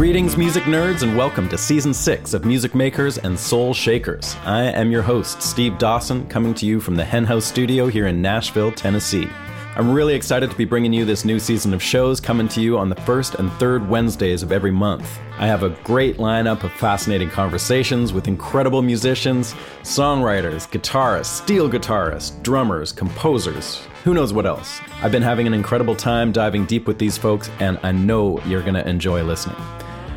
Greetings, music nerds, and welcome to season six of Music Makers and Soul Shakers. I am your host, Steve Dawson, coming to you from the Henhouse Studio here in Nashville, Tennessee. I'm really excited to be bringing you this new season of shows coming to you on the first and third Wednesdays of every month. I have a great lineup of fascinating conversations with incredible musicians, songwriters, guitarists, steel guitarists, drummers, composers, who knows what else. I've been having an incredible time diving deep with these folks, and I know you're going to enjoy listening.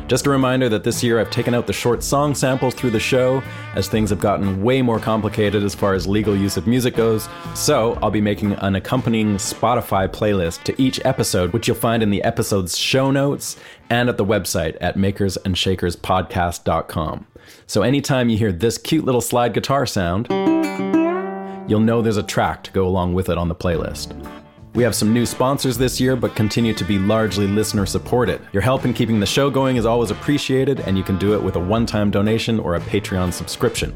Just a reminder that this year I've taken out the short song samples through the show, as things have gotten way more complicated as far as legal use of music goes. So I'll be making an accompanying Spotify playlist to each episode, which you'll find in the episode's show notes and at the website at makersandshakerspodcast.com. So anytime you hear this cute little slide guitar sound, you'll know there's a track to go along with it on the playlist. We have some new sponsors this year, but continue to be largely listener supported. Your help in keeping the show going is always appreciated, and you can do it with a one time donation or a Patreon subscription.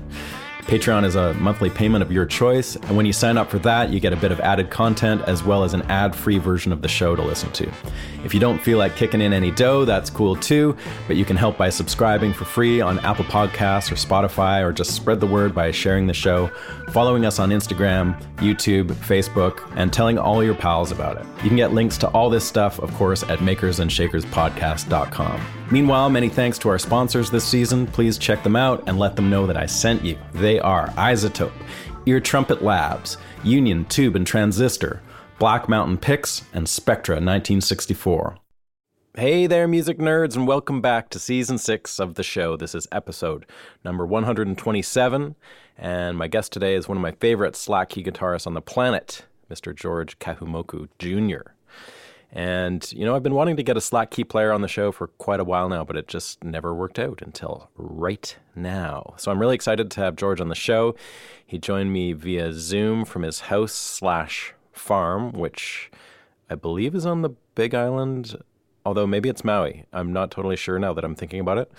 Patreon is a monthly payment of your choice, and when you sign up for that, you get a bit of added content as well as an ad free version of the show to listen to. If you don't feel like kicking in any dough, that's cool too, but you can help by subscribing for free on Apple Podcasts or Spotify, or just spread the word by sharing the show, following us on Instagram, YouTube, Facebook, and telling all your pals about it. You can get links to all this stuff, of course, at makersandshakerspodcast.com. Meanwhile, many thanks to our sponsors this season. Please check them out and let them know that I sent you. They are Izotope, Ear Trumpet Labs, Union Tube and Transistor, Black Mountain Picks, and Spectra 1964. Hey there, music nerds, and welcome back to season six of the show. This is episode number 127, and my guest today is one of my favorite slack key guitarists on the planet, Mr. George Kahumoku Jr. And, you know, I've been wanting to get a slack key player on the show for quite a while now, but it just never worked out until right now. So I'm really excited to have George on the show. He joined me via Zoom from his house slash farm, which I believe is on the Big Island, although maybe it's Maui. I'm not totally sure now that I'm thinking about it.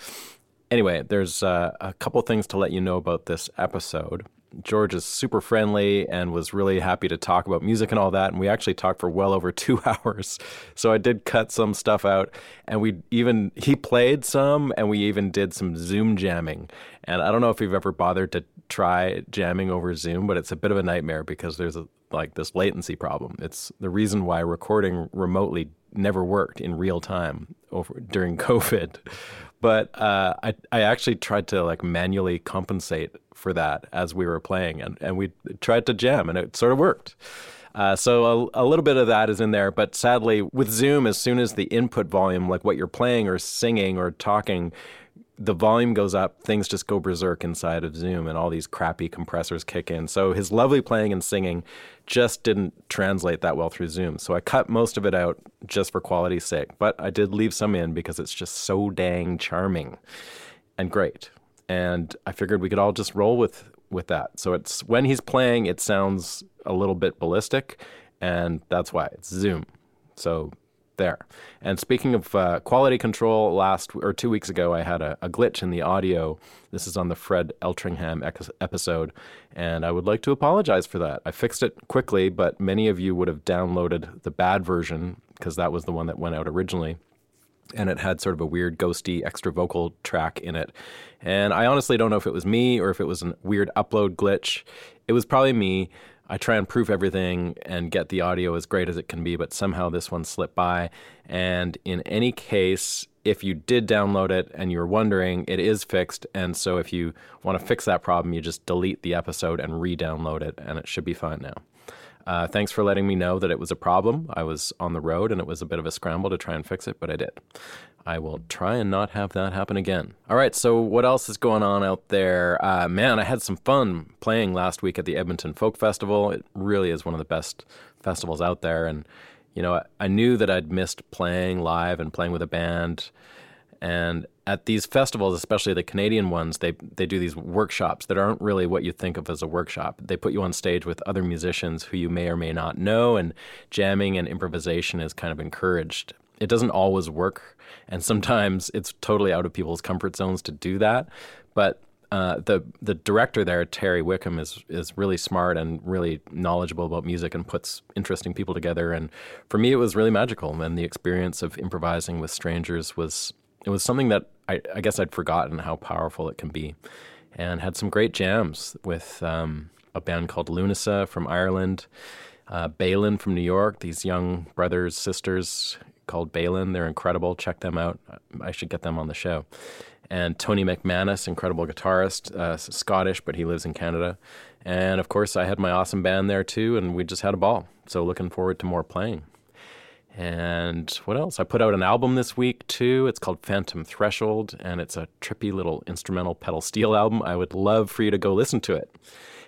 Anyway, there's uh, a couple things to let you know about this episode. George is super friendly and was really happy to talk about music and all that. And we actually talked for well over two hours. So I did cut some stuff out. And we even, he played some and we even did some Zoom jamming. And I don't know if you've ever bothered to try jamming over Zoom, but it's a bit of a nightmare because there's a, like this latency problem. It's the reason why recording remotely never worked in real time over during COVID. But uh, I I actually tried to like manually compensate for that as we were playing, and, and we tried to jam, and it sort of worked. Uh, so a, a, little bit of that is in there, but sadly, with Zoom, as soon as the input volume, like what you're playing or singing or talking, the volume goes up, things just go berserk inside of Zoom, and all these crappy compressors kick in. So his lovely playing and singing just didn't translate that well through Zoom. So I cut most of it out just for quality's sake, but I did leave some in because it's just so dang charming and great. And I figured we could all just roll with with that. So it's when he's playing, it sounds a little bit ballistic, and that's why it's Zoom. So there. And speaking of uh, quality control, last or two weeks ago, I had a, a, glitch in the audio. This is on the Fred Eltringham episode, and I would like to apologize for that. I fixed it quickly, but many of you would have downloaded the bad version because that was the one that went out originally. And it had sort of a weird, ghosty extra vocal track in it. And I honestly don't know if it was me or if it was a weird upload glitch. It was probably me. I try and proof everything and get the audio as great as it can be, but somehow this one slipped by. And in any case, if you did download it and you're wondering, it is fixed. And so if you want to fix that problem, you just delete the episode and re download it, and it should be fine now. Uh, thanks for letting me know that it was a problem. I was on the road and it was a bit of a scramble to try and fix it, but I did. I will try and not have that happen again. All right, so what else is going on out there? Uh, man, I had some fun playing last week at the Edmonton Folk Festival. It really is one of the best festivals out there. And, you know, I, I knew that I'd missed playing live and playing with a band. And at these festivals, especially the Canadian ones, they they do these workshops that aren't really what you think of as a workshop. They put you on stage with other musicians who you may or may not know, and jamming and improvisation is kind of encouraged. It doesn't always work, and sometimes it's totally out of people's comfort zones to do that. But uh, the the director there, Terry Wickham, is is really smart and really knowledgeable about music and puts interesting people together. And for me, it was really magical. And the experience of improvising with strangers was it was something that I, I, guess I'd forgotten how powerful it can be, and had some great jams with um, a band called Lunasa from Ireland, uh, Balin from New York. These young brothers sisters called Balin. They're incredible. Check them out. I should get them on the show. And Tony McManus, incredible guitarist, uh, Scottish, but he lives in Canada. And of course, I had my awesome band there too, and we just had a ball. So looking forward to more playing. And what else? I put out an album this week too. It's called Phantom Threshold, and it's a trippy little instrumental pedal steel album. I would love for you to go listen to it.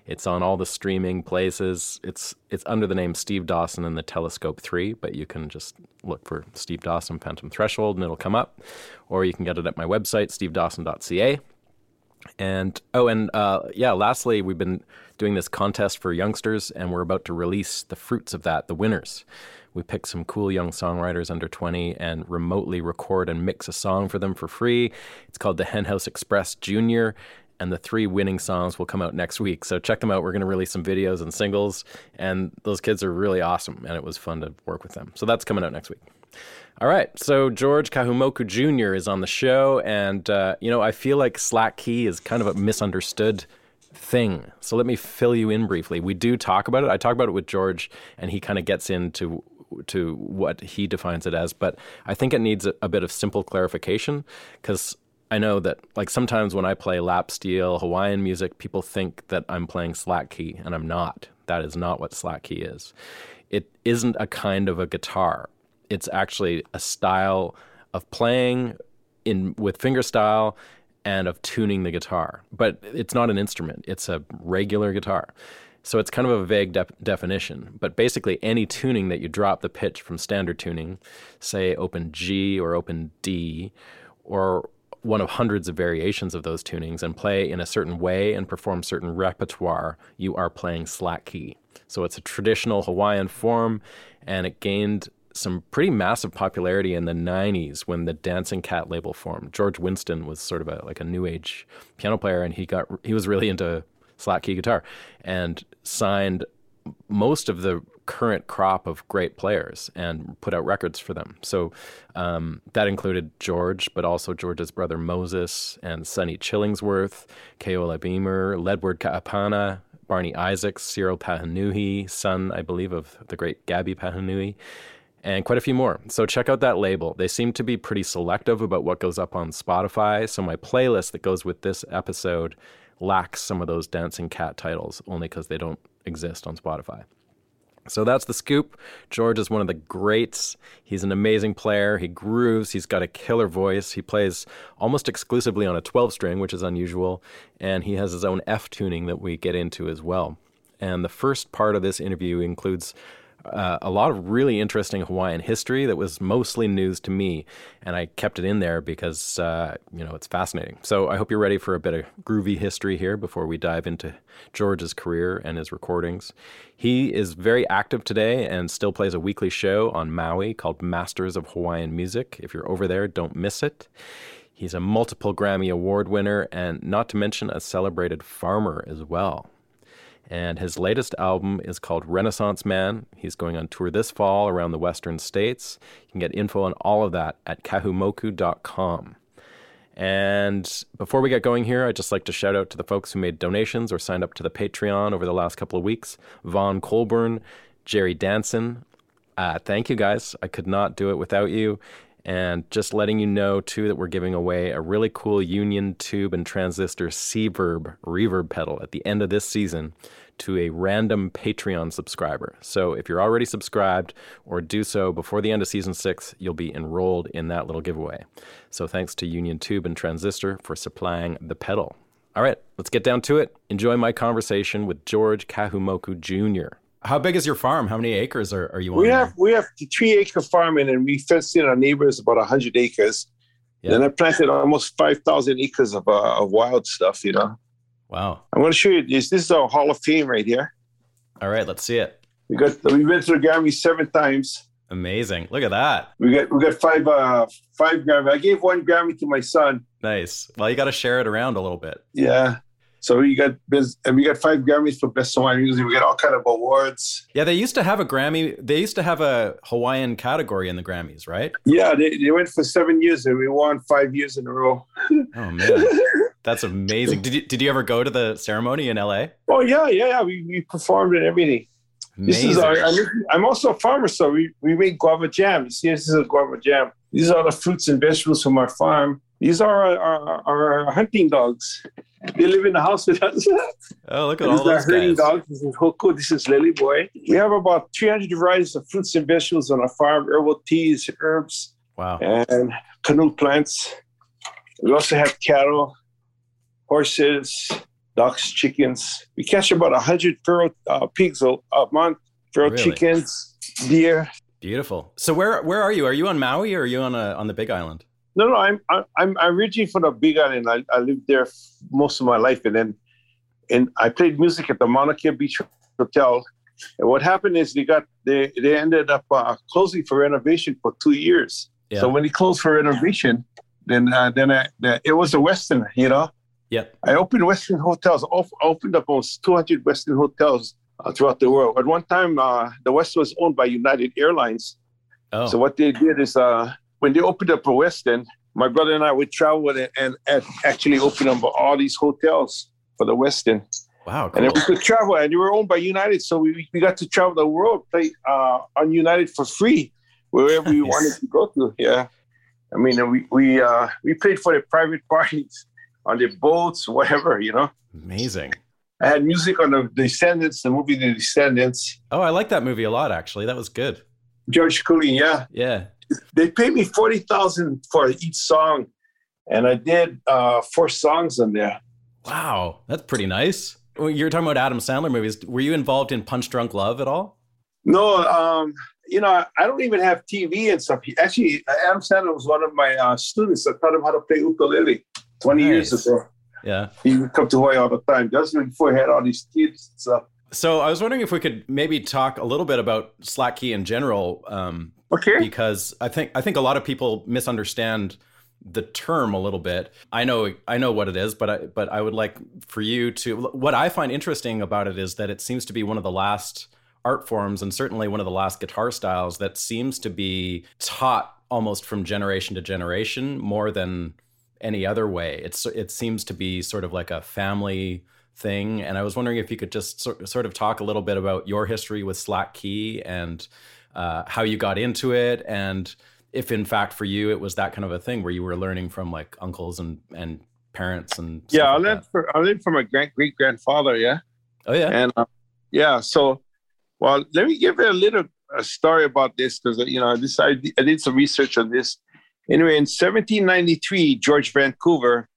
It's on all the streaming places. It's it's under the name Steve Dawson and the Telescope 3, but you can just look for Steve Dawson Phantom Threshold and it'll come up. Or you can get it at my website, stevedawson.ca. And oh, and uh, yeah, lastly, we've been doing this contest for youngsters, and we're about to release the fruits of that, the winners. We pick some cool young songwriters under 20 and remotely record and mix a song for them for free. It's called the Henhouse Express Junior, and the three winning songs will come out next week. So check them out. We're going to release some videos and singles, and those kids are really awesome, and it was fun to work with them. So that's coming out next week. All right, so George Kahumoku Jr. is on the show, and uh, you know I feel like Slack Key is kind of a misunderstood thing. So let me fill you in briefly. We do talk about it. I talk about it with George, and he kind of gets into to what he defines it as. But I think it needs a, a bit of simple clarification because I know that like sometimes when I play lap steel Hawaiian music, people think that I'm playing slack key, and I'm not. That is not what slack key is. It isn't a kind of a guitar. It's actually a style of playing in with fingerstyle and of tuning the guitar. But it's not an instrument. It's a regular guitar. So it's kind of a vague de- definition, but basically any tuning that you drop the pitch from standard tuning, say open G or open D, or one of hundreds of variations of those tunings and play in a certain way and perform certain repertoire, you are playing slack key. So it's a traditional Hawaiian form, and it gained some pretty massive popularity in the 90s when the Dancing Cat label formed. George Winston was sort of a like a new age piano player and he got he was really into slack key guitar and signed most of the current crop of great players and put out records for them. So um, that included George, but also George's brother Moses and Sonny Chillingworth, Keola Beamer, Ledward Kaapana, Barney Isaacs, Cyril Pahanui, son, I believe, of the great Gabby Pahanui, and quite a few more. So check out that label. They seem to be pretty selective about what goes up on Spotify. So my playlist that goes with this episode lacks some of those dancing cat titles only because they don't exist on Spotify. So that's the scoop. George is one of the greats. He's an amazing player. He grooves. He's got a killer voice. He plays almost exclusively on a 12 string, which is unusual. And he has his own F tuning that we get into as well. And the first part of this interview includes uh, a lot of really interesting Hawaiian history that was mostly news to me, and I kept it in there because uh, you know it's fascinating. So I hope you're ready for a bit of groovy history here before we dive into George's career and his recordings. He is very active today and still plays a weekly show on Maui called Masters of Hawaiian Music. If you're over there, don't miss it. He's a multiple Grammy Award winner and not to mention a celebrated farmer as well. And his latest album is called Renaissance Man. He's going on tour this fall around the western states. You can get info on all of that at kahumoku.com. And before we get going here, I'd just like to shout out to the folks who made donations or signed up to the Patreon over the last couple of weeks Vaughn Colburn, Jerry Danson. Uh, thank you guys. I could not do it without you. And just letting you know, too, that we're giving away a really cool Union Tube and Transistor Seaverb reverb pedal at the end of this season to a random Patreon subscriber. So if you're already subscribed or do so before the end of season six, you'll be enrolled in that little giveaway. So thanks to Union Tube and Transistor for supplying the pedal. All right, let's get down to it. Enjoy my conversation with George Kahumoku Jr. How big is your farm? How many acres are, are you on? We there? have we have the three acre farming and we fenced in our neighbors about hundred acres. Yeah. And I planted almost five thousand acres of uh, of wild stuff. You know, Wow. I'm going to show you this. This is our Hall of Fame right here. All right, let's see it. We got we went to the Grammy seven times. Amazing. Look at that. We got we got five uh five Grammy. I gave one Grammy to my son. Nice. Well, you got to share it around a little bit. Yeah. So we got we got five Grammys for best Hawaiian music. We got all kind of awards. Yeah, they used to have a Grammy. They used to have a Hawaiian category in the Grammys, right? Yeah, they, they went for seven years and we won five years in a row. Oh man, that's amazing. Did you did you ever go to the ceremony in LA? Oh yeah, yeah, yeah. We, we performed and everything. This Amazing. is our, I'm, I'm also a farmer, so we, we make guava jam. You see, this is a guava jam. These are the fruits and vegetables from our farm. These are our, our, our hunting dogs. They live in the house with us. oh, look at These all are those herding dogs. This is Hoku. This is Lily Boy. We have about 300 varieties of fruits and vegetables on our farm, herbal teas, herbs, Wow. and canoe plants. We also have cattle, horses, ducks, chickens. We catch about 100 feral uh, pigs a, a month, feral Really? chickens, deer. Beautiful. So where where are you? Are you on Maui or are you on a on the Big Island? No, no, I'm I'm I'm originally from the Big Island. I, I lived there most of my life, and then and I played music at the Mauna Kea Beach Hotel. And what happened is they got they they ended up uh, closing for renovation for two years. Yeah. So when they closed for renovation, then uh, then I, the, it was a Westin, you know. Yep. I opened Westin hotels. op- opened up almost 200 Westin hotels uh, throughout the world. At one time, uh, the West was owned by United Airlines. Oh. So what they did is uh, when they opened up a Westin, my brother and I would travel with it and, and actually open up all these hotels for the Westin. wow. And then we could travel, and they were owned by United, so we, we got to travel the world, play uh, on United for free wherever we wanted to go to. Yeah, I mean, we we uh, we played for the private parties on the boats, whatever. You know, Amazing. I had music on the Descendants, the movie The Descendants. Oh, I like that movie a lot. Actually, that was good. George Clooney, yeah, Yeah. They paid me forty thousand for each song, and I did uh, four songs on there. Wow, that's pretty nice. Well, you're talking about Adam Sandler movies. Were you involved in Punch Drunk Love at all? No, um, you know, I don't even have TV and stuff. Actually, Adam Sandler was one of my uh, students. I taught him how to play ukulele 20 years ago. Yeah. He would come to Hawaii all the time. Just before he had all these kids and stuff. So I was wondering if we could maybe talk a little bit about Slack Key in general, um, Okay. because I think I think a lot of people misunderstand the term a little bit. I know I know what it is, but I but I would like for you to what I find interesting about it is that it seems to be one of the last art forms and certainly one of the last guitar styles that seems to be taught almost from generation to generation more than any other way. It's it seems to be sort of like a family thing and I was wondering if you could just sort sort of talk a little bit about your history with Slack Key and uh, how you got into it and if in fact for you it was that kind of a thing where you were learning from like uncles and and parents and Yeah, stuff I like learned, for, I learned from my great great grandfather. Yeah. oh yeah And uh, yeah, so, well, let me give you a little a story about this because, you know, this I, I did some research on this. Anyway, in 1793, George Vancouver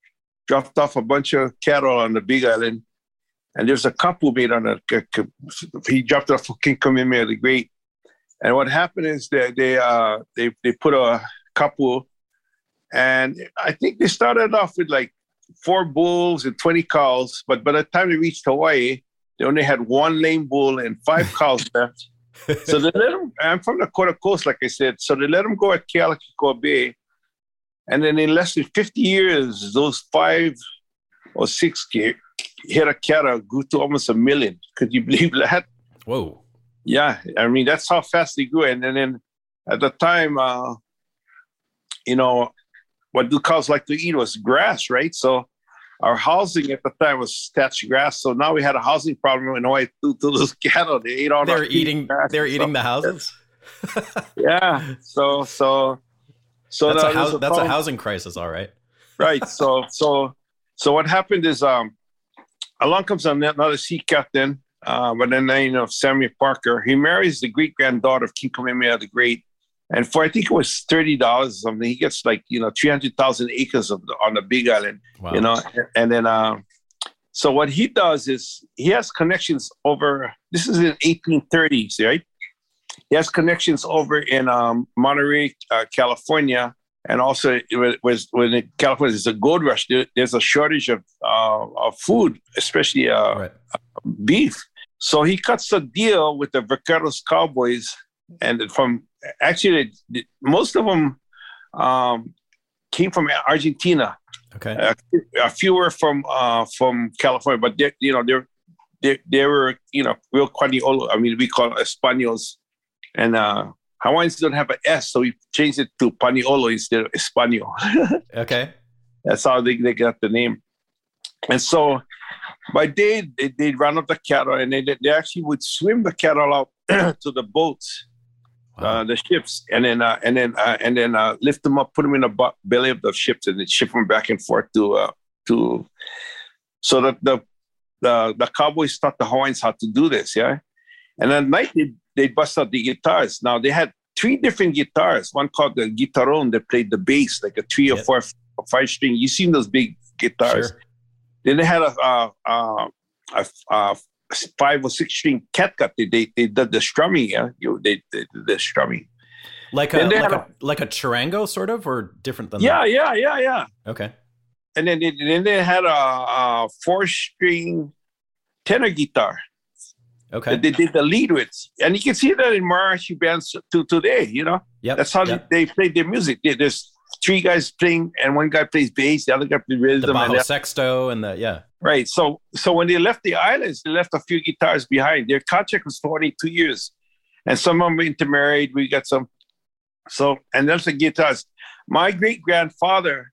dropped off a bunch of cattle on the Big Island. And there's a couple made on a, he dropped off for King Kamehameha the Great. And what happened is that they, uh, they, they put a couple, and I think they started off with like four bulls and 20 cows. But by the time they reached Hawaii, they only had one lame bull and five cows left. So they let them, I'm from the Kona Coast, like I said. So they let them go at Kealakekua Bay. And then in less than 50 years, those five or six cattle grew to almost a million. Could you believe that? whoa Yeah, I mean that's how fast they grew. And, and then at the time, uh, you know, what do cows like to eat was grass, right? So our housing at the time was thatched grass. So now we had a housing problem in Hawaii due to those cattle. They ate all they're eating grass they're eating the houses Yeah. So so So that's, a, house, a that's a housing crisis, all right. right. So so so what happened is um along comes another sea captain, uh, by the name of Samuel Parker. He marries the great granddaughter of King Kamehameha the Great. And for I think it was thirty dollars or something, he gets like you know three hundred thousand acres of the, on the Big Island. Wow. You know, and then uh, so what he does is he has connections over. This is in eighteen thirties, right? He has connections over in um, Monterey, uh, California, and also it was when California there's a gold rush. There, there's a shortage of uh, of food, especially uh, right. beef. So he cuts a deal with the Vaqueros Cowboys, and from actually most of them um, came from Argentina. Okay. Uh, a few were from uh, from California, but they, you know they're they, they were you know real Paniolo. I mean, we call Españols, and uh, Hawaiians don't have an S, so we changed it to Paniolo instead of Espanol. okay. That's how they, they got the name. And so by day, they, they'd run up the cattle and they, they actually would swim the cattle out to the boats, Wow. uh, the ships, and then uh, and then uh, and then uh, lift them up, put them in the belly of the ships, and then ship them back and forth to uh, to so that the the the cowboys taught the Hawaiians how to do this, yeah. And at night they they bust out the guitars. Now they had three different guitars. One called the guitarron that played the bass, like a three or four or five string. You seen those big guitars? Sure. Then they had a, uh, uh, a, a five or six string catgut. They, they they did the strumming. Yeah, you they, they did the strumming. Like a like a like a charango sort of or different than Yeah, yeah, yeah, yeah. that? Okay. And then they, then they had a, a four string tenor guitar Okay. that they did the lead with, and you can see that in mariachi bands to today. You know, yeah, that's how yep. they, they play their music. They, there's three guys playing, and one guy plays bass, the other guy plays the rhythm, and bajo the sexto and the yeah. Right. So so when they left the islands, they left a few guitars behind. Their contract was 42 years. And some of them intermarried. We got some. So and that's the guitars. My great grandfather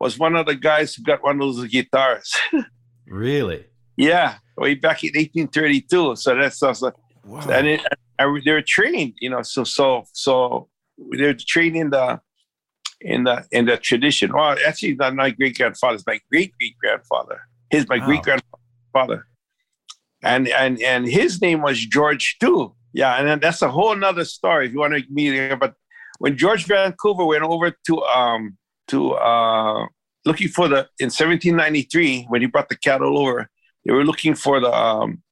was one of the guys who got one of those guitars. Really? yeah. Way back in 1832. So that's also Wow. and it, and they were trained, you know. So so so they're trained in the in the in the tradition. Well, actually, not my great grandfather. It's my great great grandfather. His my Wow. great grandfather, and and and his name was George too. Yeah, and then that's a whole nother story if you want to meet him. But when George Vancouver went over to um to uh looking for the in 1793 when he brought the cattle over, they were looking for the um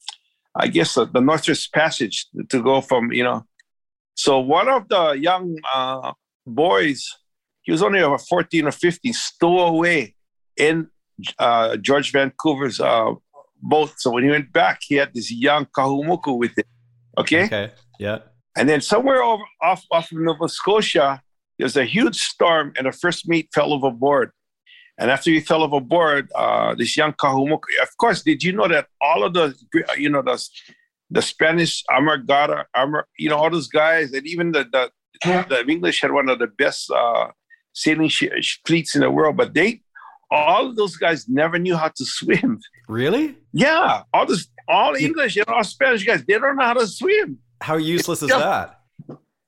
I guess the, the Northwest Passage to go from, you know. So one of the young uh, boys, he was only about 14 or 15, stowaway in uh, George Vancouver's uh, boat. So when he went back, he had this young Kahumoku with him. Okay. Okay. Yeah. And then somewhere over, off, off of Nova Scotia, there was a huge storm, and the first mate fell overboard. And after he fell overboard, uh, this young Kahumoku, of course, did you know that all of the, you know, the, the Spanish Armagada, Armor, you know, all those guys, and even the, the, the English had one of the best uh, sailing sh- fleets in the world, but they, all of those guys never knew how to swim. Really? Yeah, all this, all English and all Spanish guys, they don't know how to swim. How useless is Yeah. that?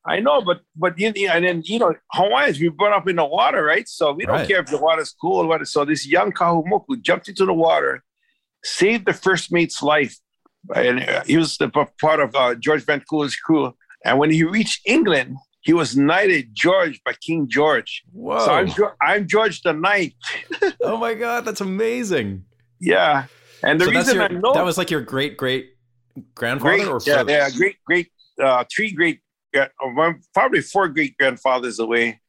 I know, but but you know, and then you know, Hawaiians we brought up in the water, right? So we don't Right. care if the water's cool or what. So this young Kahumoku jumped into the water, saved the first mate's life, and uh, he was the part of uh, George Vancouver's crew. And when he reached England, he was knighted George by King George. Whoa. So I'm, I'm George the Ninth. oh my god, that's amazing. Yeah, and the so reason your, I know that was like your great great grandfather great, or yeah, yeah, great, great, uh, three great, uh, probably four great grandfathers away,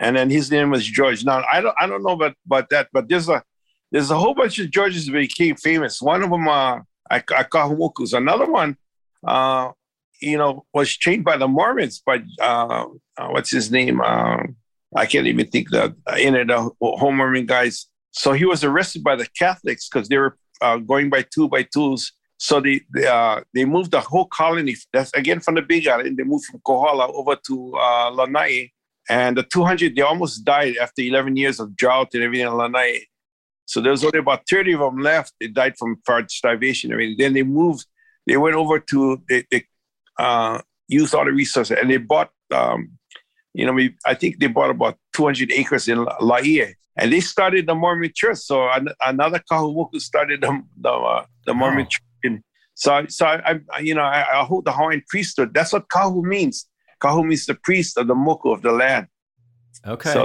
and then his name was George. Now I don't, I don't know about, about that, but there's a, there's a whole bunch of Georges that became famous. One of them, uh, Akahumuku's. Another one, uh, you know, was trained by the Mormons. but uh, uh, what's his name? Uh, I can't even think the in it the whole Mormon guys. So he was arrested by the Catholics because they were uh, going by two by twos. So they they, uh, they moved the whole colony. That's again from the Big Island. They moved from Kohala over to uh, Lanai, and the 200 they almost died after 11 years of drought and everything in Lanai. So there was only about 30 of them left. They died from starvation I mean, Then they moved. They went over to they, they uh, used all the resources and they bought um, You know, we, I think they bought about 200 acres in Laie. And they started the Mormon church. So an, another Kahumoku started the, the, uh, the Mormon wow. church. So, so I, I you know, I, I, hold the Hawaiian priesthood. That's what Kahu means. Kahu means the priest of the Moku of the land. Okay. So,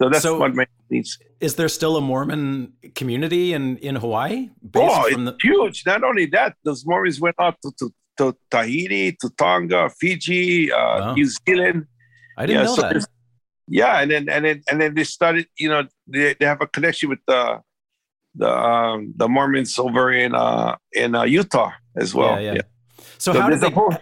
so that's so what my means. Is there still a Mormon community in, in Hawaii? oh, it's the- huge. Not only that, those Mormons went out to, to, to Tahiti, to Tonga, Fiji, uh, wow. New Zealand. I didn't yeah, know so that. Yeah, and then and then and then they started. You know, they, they have a connection with the the um, the Mormons over in uh, in uh, Utah as well. Yeah, yeah. yeah. So, so how did they? Whole,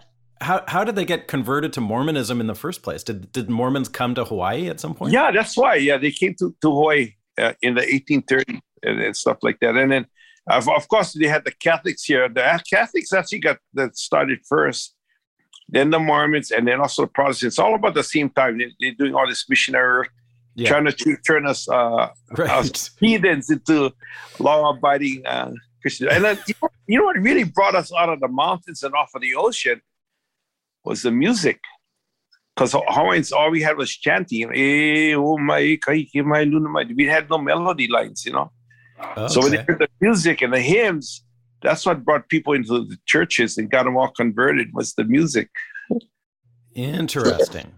how, how did they get converted to Mormonism in the first place? Did did Mormons come to Hawaii at some point? Yeah, that's why. Yeah, they came to, to Hawaii uh, in the 1830s and, and, stuff like that. And then, of, of course, they had the Catholics here. The Catholics actually got that started first, then the Mormons, and then also the Protestants. All about the same time. They, are doing all this missionary work, yeah. trying to turn us, uh, right. us heathens into law-abiding uh, Christians. And then, you know, you know what really brought us out of the mountains and off of the ocean was the music. Because Hawaiians, all we had was chanting. Eh, oh we had no melody lines, you know. Okay. So when they heard the music and the hymns, that's what brought people into the churches and got them all converted was the music. Interesting.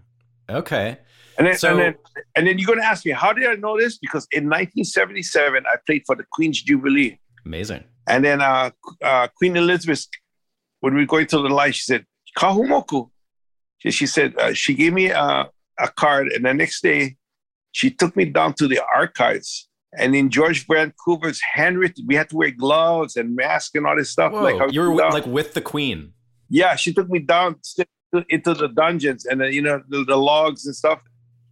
Okay. And then, so, and then, and then you're going to ask me, how did I know this? Because in 1977, I played for the Queen's Jubilee. Amazing. And then uh, uh, Queen Elizabeth, when we were going to the light, she said, Kahumoku. She, she said, uh, she gave me a, a card, and the next day, she took me down to the archives. And in George Vancouver's handwritten, we had to wear gloves and masks and all this stuff. Whoa, like you were like with the Queen. Yeah, she took me down into the dungeons and uh, you know the, the, logs and stuff.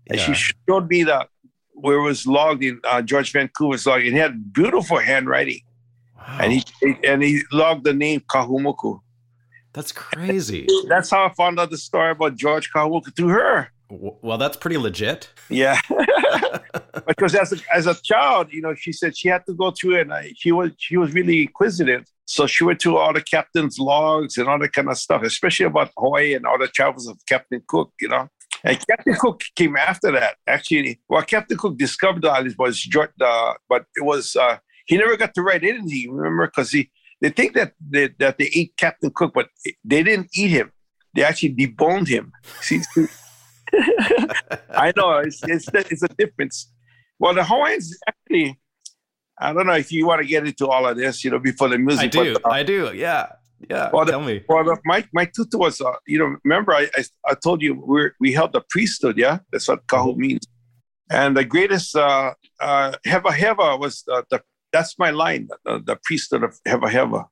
And yeah. she showed me the where it was logged in uh, George Vancouver's log. And he had beautiful handwriting, wow. and he and he logged the name Kahumoku. That's crazy. That's how I found out the story about George Kahumoku through her. Well, that's pretty legit. Yeah, because as a, as a child, you know, she said she had to go through it. And she was she was really inquisitive, so she went through all the captain's logs and all that kind of stuff, especially about Hawaii and all the travels of Captain Cook. You know, and Captain Cook came after that. Actually, well, Captain Cook discovered the island was George, uh, but it was uh, he never got to write anything. Remember, because he they think that they, that they ate Captain Cook, but they didn't eat him. They actually deboned him. See, I know it's, it's it's a difference. Well, the Hawaiians actually. I don't know if you want to get into all of this, you know, before the music. I do. Uh, I do. Yeah. Yeah. Well, Tell the, me. Well, the, my my tutu was, uh, you know, remember I, I, I told you we we held the priesthood. Yeah, that's what kahu mm-hmm. means. And the greatest uh, uh, Hewahewa was uh, the that's my line, the, the priesthood of Hewahewa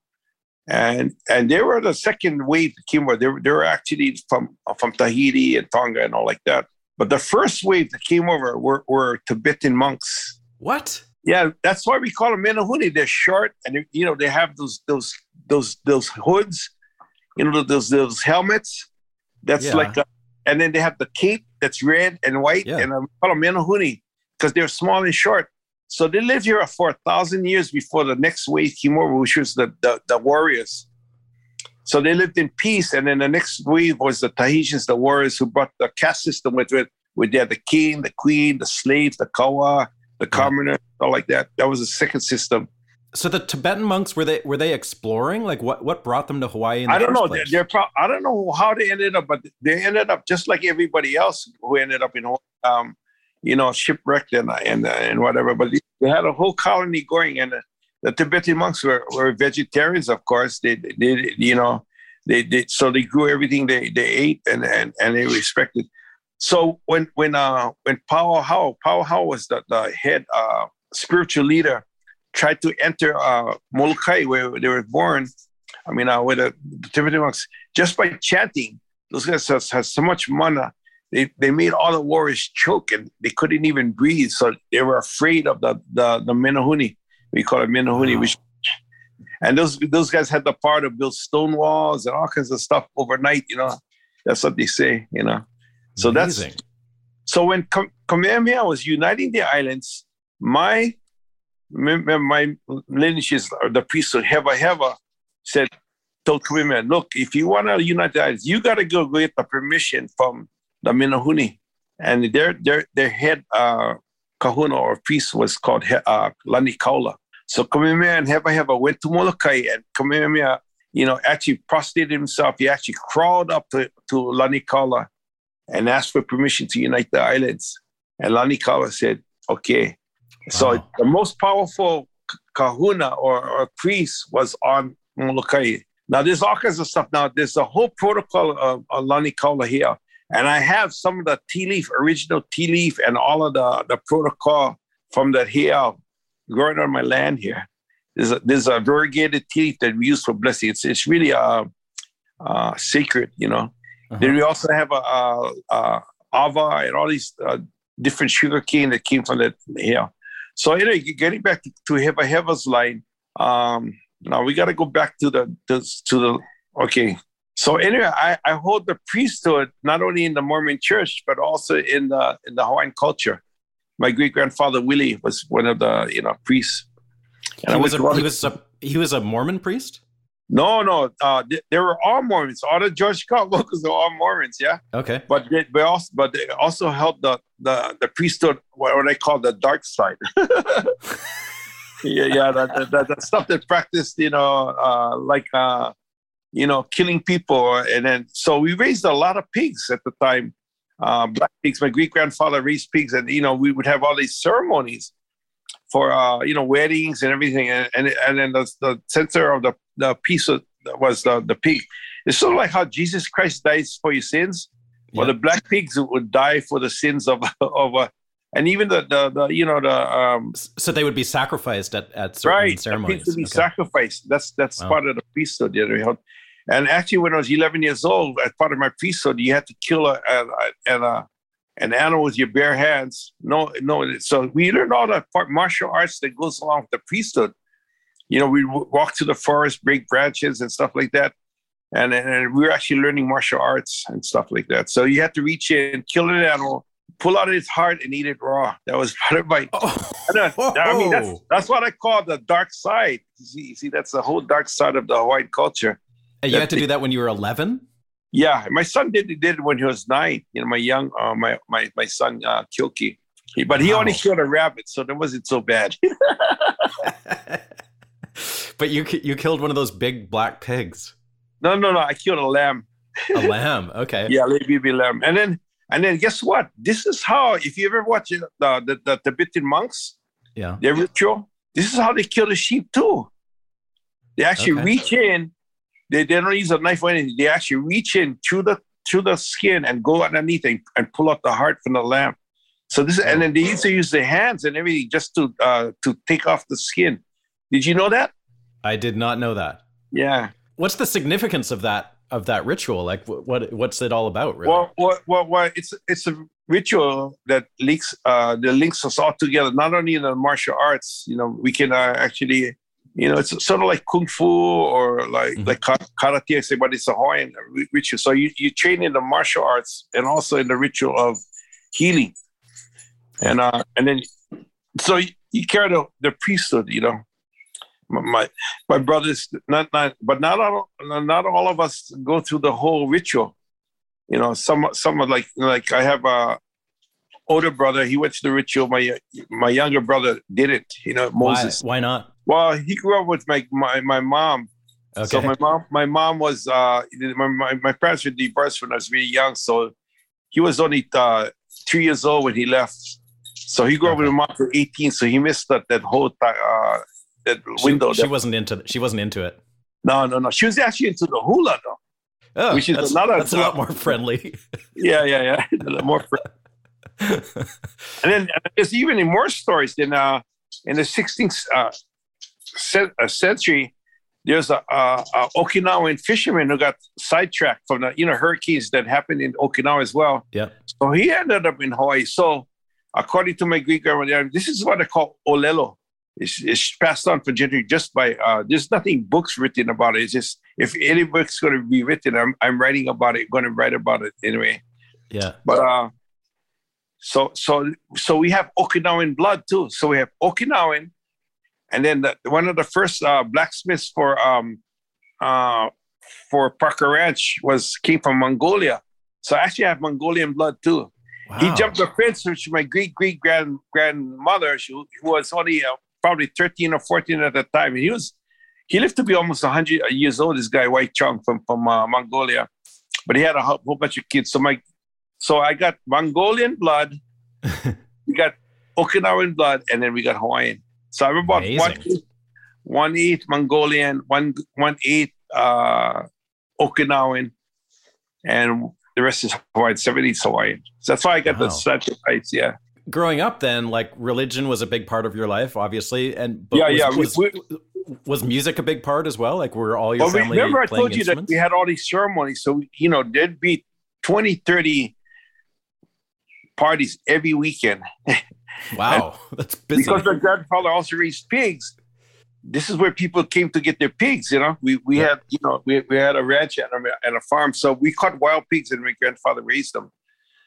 and and they were the second wave that came over. They were, they were actually from from Tahiti and Tonga and all like that. But the first wave that came over were, were Tibetan monks. What? Yeah, that's why we call them menehune. They're short, and you know they have those those those those hoods, you know those those helmets. That's yeah. like, a, and then they have the cape that's red and white, yeah. and um, I call them menehune because they're small and short. So they lived here for a thousand years before the next wave came over, which was the, the, the warriors. So they lived in peace. And then the next wave was the Tahitians, the warriors who brought the caste system with it, with their, the king, the queen, the slave, the kawa, the commoner, all like that. That was the second system. So the Tibetan monks were they were they exploring? Like what what brought them to Hawaii? I don't know. They're, they're pro- I don't know how they ended up, but they ended up just like everybody else who ended up in um, you know, shipwrecked and and and whatever. But they had a whole colony going, and the, Tibetan monks were, were vegetarians, of course. They, they, you know, they did so they grew everything they, they ate and, and and they respected. So when when uh when Pauaho Pauaho was the, the head uh, spiritual leader, tried to enter uh, Molokai where they were born. I mean, uh, with the, Tibetan monks, just by chanting, those guys has, has so much mana they, they made all the warriors choke and they couldn't even breathe. So they were afraid of the the, the. We call it menehune. Wow. Which, and those those guys had the power to build stone walls and all kinds of stuff overnight. You know, that's what they say. You know, so Amazing. that's so when Kamehameha was uniting the islands, my my lineage is the priest of Hewahewa said told Kamehameha, look, if you want to unite the islands, you got to go get the permission from the Menehune. and their their their head uh, kahuna or priest was called uh, Lani Kaula. So Kamehameha and Hewahewa went to Molokai and Kamehameha, you know, actually prostrated himself. He actually crawled up to, to Lani Kaula and asked for permission to unite the islands. And Lani Kaula said, okay. Wow. So the most powerful kahuna or, or priest was on Molokai. Now, there's all kinds of stuff. Now, there's a whole protocol of, of Lani Kaula here. And I have some of the tea leaf, original tea leaf, and all of the, the protocol from that here growing on my land here. There's a, there's a variegated tea leaf that we use for blessing. It's, it's really uh, uh, sacred, you know. Uh-huh. Then we also have a, a, a ava and all these uh, different sugar cane that came from that here. So anyway, getting back to, to Hewahewa's line, um, now we got to go back to the, the to the okay so anyway, I, I hold the priesthood not only in the Mormon Church but also in the in the Hawaiian culture. My great grandfather Willie was one of the you know priests. And he was, a, he was a he was a Mormon priest. No, no, uh, they, they, were all Mormons. All the George Scott locals are all Mormons. Yeah. Okay. But they, also, but they also held the the the priesthood, what they call the dark side. yeah, yeah, that, that, that, stuff that practiced, you know, uh, like uh, you know, killing people. And then, so we raised a lot of pigs at the time, uh, black pigs. My great grandfather raised pigs, and you know, we would have all these ceremonies for uh, you know weddings and everything. And and, and then the, the center of the the piece of, was the the pig. It's sort of like how Jesus Christ dies for your sins. Yeah. Well, the black pigs would die for the sins of of uh, and even the, the, the you know the um, so they would be sacrificed at at certain ceremonies. right, ceremonies. to be okay. sacrificed. That's that's wow. part of the priesthood. You know, and actually, when I was 11 years old, as part of my priesthood, you had to kill a, a, a, a uh, an animal with your bare hands. No, no. So we learned all the martial arts that goes along with the priesthood. You know, we walk to the forest, break branches and stuff like that. And, and we were actually learning martial arts and stuff like that. So you had to reach in, kill an animal, pull out its heart, and eat it raw. That was part of my. Oh. I mean, that's oh. that's what I call the dark side. You see, you see, that's the whole dark side of the Hawaiian culture. And you had to do that when you were 11? Yeah, my son did did it when he was nine. You know, my young, uh, my my my son uh, Kilky, he, but he wow. only killed a rabbit, so that wasn't so bad. but you you killed one of those big black pigs. No, no, no. I killed a lamb. a lamb. Okay. yeah, baby lamb. And then and then guess what? This is how if you ever watch the the, the Tibetan monks, yeah, their ritual. This is how they kill the sheep too. They actually okay. reach in they, they don't use a knife or anything. They actually reach in through the through the skin and go underneath and, and pull out the heart from the lamb. So this, and then they used to use their hands and everything just to uh, to take off the skin. Did you know that? I did not know that. Yeah. What's the significance of that of that ritual? Like, what what's it all about? Really? Well, well, well, well it's it's a ritual that links uh, that links us all together. Not only in the martial arts, you know, we can uh, actually you know, it's sort of like kung fu or like mm-hmm. like karate. I say, but it's a Hawaiian ritual. So you you train in the martial arts and also in the ritual of healing, and uh, and then so you, you carry the, the priesthood. You know, my my brothers, not not, but not all not all of us go through the whole ritual. You know, some some like like I have a older brother. He went to the ritual. My my younger brother didn't. You know, Moses. Why, why not? Well, he grew up with my my, my mom. Okay. So my mom my mom was uh my, my, my parents were divorced when I was really young. So he was only uh, three years old when he left. So he grew okay. up with my mom for 18. So he missed that that whole uh, that she, window. She, wasn't into she wasn't into it. No, no, no. She was actually into the hula though. Oh, which is that's, another that's a lot more friendly. yeah, yeah, yeah. more friendly. and then there's even more stories. Then uh, in the 16th, uh, century, there's a, a, a, Okinawan fisherman who got sidetracked from the you know hurricanes that happened in Okinawa as well. Yeah. So he ended up in Hawaii. So according to my Greek grandmother, this is what I call olelo. It's, it's passed on for generations just by uh, there's nothing books written about it. It's just if any book's going to be written, I'm I'm writing about it. Going to write about it anyway. Yeah. But uh, so so so we have Okinawan blood too. So we have Okinawan and then the, one of the first uh, blacksmiths for um, uh, for Parker Ranch was came from Mongolia. So I actually have Mongolian blood too. Wow. He jumped the fence, which my great great grand grandmother, she, who was only uh, probably 13 or 14 at the time. He was he lived to be almost 100 years old. This guy, White Chung from from uh, Mongolia, but he had a whole bunch of kids. So my so I got Mongolian blood, we got Okinawan blood, and then we got Hawaiian. So I'm about one eighth Mongolian, one one eight uh, Okinawan, and the rest is Hawaiian. Seventy Hawaiian. So that's why I got wow. the sacrifice. Yeah. Growing up, then, like religion was a big part of your life, obviously, and yeah, was, yeah. Was, we, was music a big part as well? Like, were all your well, family remember I told you that we had all these ceremonies, so you know there'd be 20, 30 parties every weekend. Wow, that's busy. Because my grandfather also raised pigs. This is where people came to get their pigs. You know, we we yeah. had you know we, we had a ranch and a, and a farm, so we caught wild pigs, and my grandfather raised them.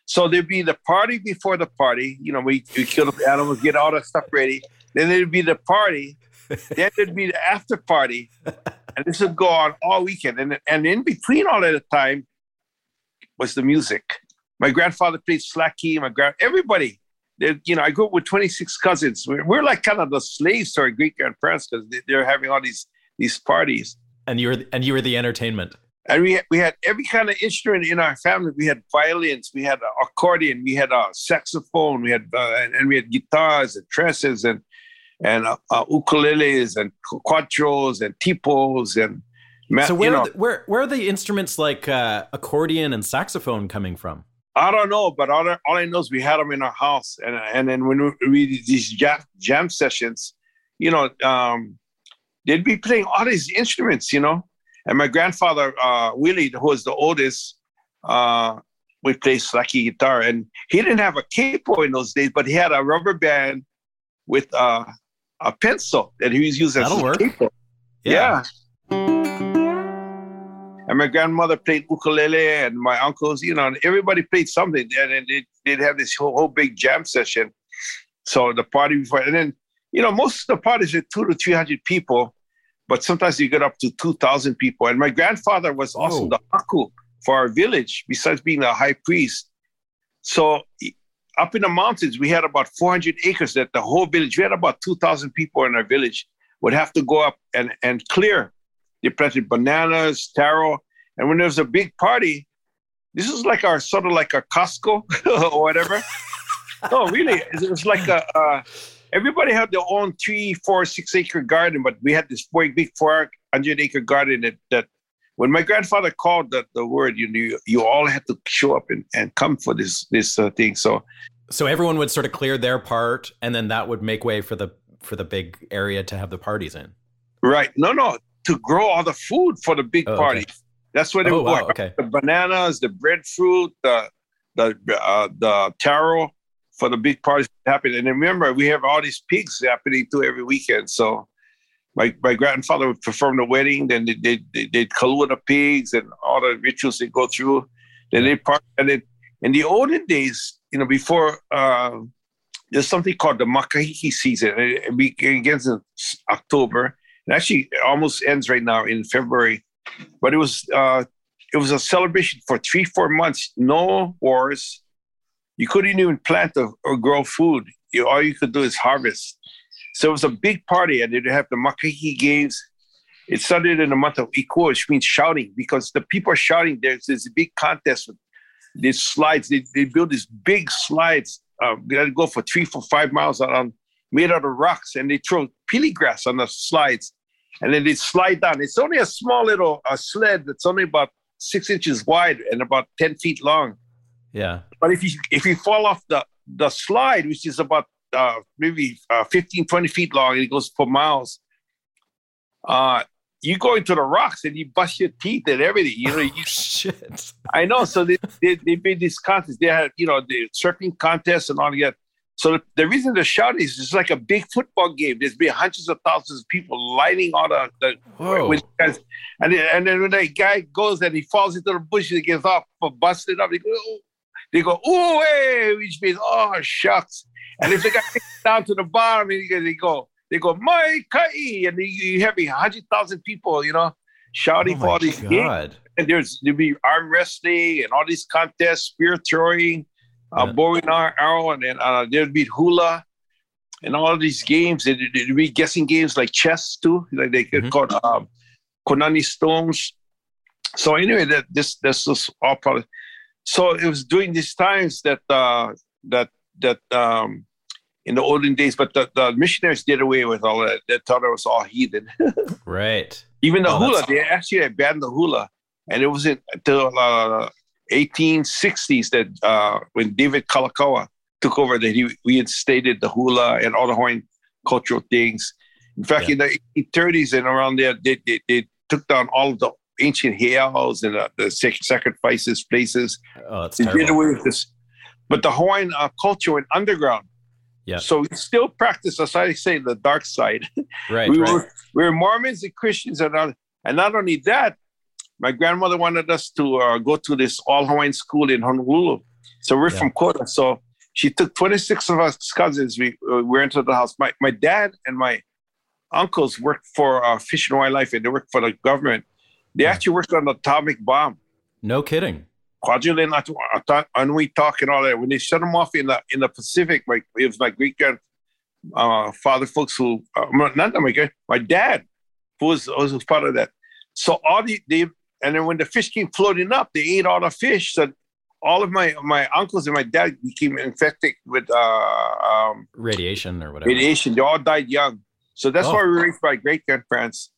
So there'd be the party before the party. You know, we, we kill the animals, get all that stuff ready. Then there'd be the party. then there'd be the after party, and this would go on all weekend. And and in between all of the time was the music. My grandfather played slack key. My grand everybody you know, I grew up with 26 cousins. We're, we're like kind of the slaves to our Greek grandparents because they're having all these these parties. And you were and you were the entertainment. And we had, we had every kind of instrument in our family. We had violins, we had accordion, we had a saxophone, we had uh, and, and, we had guitars and trasses and and uh, uh, ukuleles and cuatros and tipos and. So where you know, the, where where are the instruments like uh, accordion and saxophone coming from? I don't know, but all, I, all I know is we had them in our house, and and then when we, we did these jam, jam sessions, you know, um, they'd be playing all these instruments, you know. And my grandfather uh, Willie, who was the oldest, uh, we played slacky guitar, and he didn't have a capo in those days, but he had a rubber band with uh, a pencil that he was using That'll as a work. capo. yeah. yeah and my grandmother played ukulele, and my uncles, you know, and everybody played something, and they'd, they'd have this whole, whole big jam session. So the party before, and then you know, most of the parties are two to three hundred people, but sometimes you get up to two thousand people. And my grandfather was also the haku for our village, besides being the high priest. So up in the mountains, we had about 400 acres that the whole village, we had about 2,000 people in our village, would have to go up and, and clear they planted bananas, taro. And when there was a big party, this is like our sort of like a Costco or whatever. no, really, it was like a. Uh, everybody had their own three, four, six acre garden, but we had this big, big four hundred acre garden that, that when my grandfather called the, the word, you knew you all had to show up and, and come for this this uh, thing. So, so everyone would sort of clear their part, and then that would make way for the for the big area to have the parties in. Right. No, no to grow all the food for the big oh, party. Okay. That's what they oh, were wow, okay. The bananas, the breadfruit, the the uh, the taro for the big parties happen. And remember, we have all these pigs happening too every weekend. So my, my grandfather would perform the wedding, then they, they, they, they'd color the pigs and all the rituals they go through. Then they part, and then in the olden days, you know, before uh, there's something called the Makahiki season. It begins in October. It actually almost ends right now in February, but it was uh, it was a celebration for three four months. No wars. You couldn't even plant or grow food. You, all you could do is harvest. So it was a big party, and they'd have the Makahiki games. It started in the month of Iko, which means shouting, because the people are shouting. There's this big contest with these slides. They, they build these big slides uh, that go for three, four, five miles on made out of rocks, and they throw pili grass on the slides, and then they slide down. It's only a small little a sled that's only about six inches wide and about ten feet long. Yeah. But if you if you fall off the the slide, which is about uh, maybe uh, 15, 20 feet long, and it goes for miles. Uh, you go into the rocks and you bust your teeth and everything. You know, you, oh, shit. I know. So they, they, they made these contests. They had, you know, the surfing contests and all that. So the reason they're shouting is it's like a big football game. There's been hundreds of thousands of people lining all the, the with guys. And then, and then when the guy goes and he falls into the bush and he gets off for busted up, they go, oh, they go, oh, hey, which means, oh, shucks. And if they got down to the bottom, and they go, they go, my kai, and you have a hundred thousand people, you know, shouting oh for all these games. And there's there'll be arm wrestling and all these contests, spear throwing, uh, yeah. bow and arrow, and then uh, there'd be hula, and all these games. There'd, there'd be guessing games like chess too, like they mm-hmm. called um, Konane Stones. So anyway, that this this was all part of. So it was during these times that uh, that that um, in the olden days, but the, the missionaries did away with all that. They thought it was all heathen. right. Even the oh, hula, they actually banned the hula, and it was until uh, 1860s that uh, when David Kalakaua took over, that he reinstated the hula and all the Hawaiian cultural things. In fact, yeah. in the 30s and around there, they, they, they took down all of the ancient heiaus and uh, the sacrifices places. Oh, they terrible. did away with this. But the Hawaiian uh, culture went underground. Yeah. So we still practice, as I say, the dark side. Right. we right. were we were Mormons and Christians, and and not only that, my grandmother wanted us to uh, go to this all Hawaiian school in Honolulu. So we're yeah. from Kona. So she took 26 of us cousins. We uh, we went into the house. My my dad and my uncles worked for uh, Fish and Wildlife, and they worked for the government. They actually worked on the atomic bomb. No kidding. Kwajalein Enewetak and all that. When they shut them off in the in the Pacific, my it was my great grand uh, father folks who uh, not my great my dad who was, was part of that. So all the they and then when the fish came floating up, they ate all the fish. So all of my my uncles and my dad became infected with uh, um, radiation or whatever. Radiation. They all died young. So that's oh. why we were raised by great grandparents.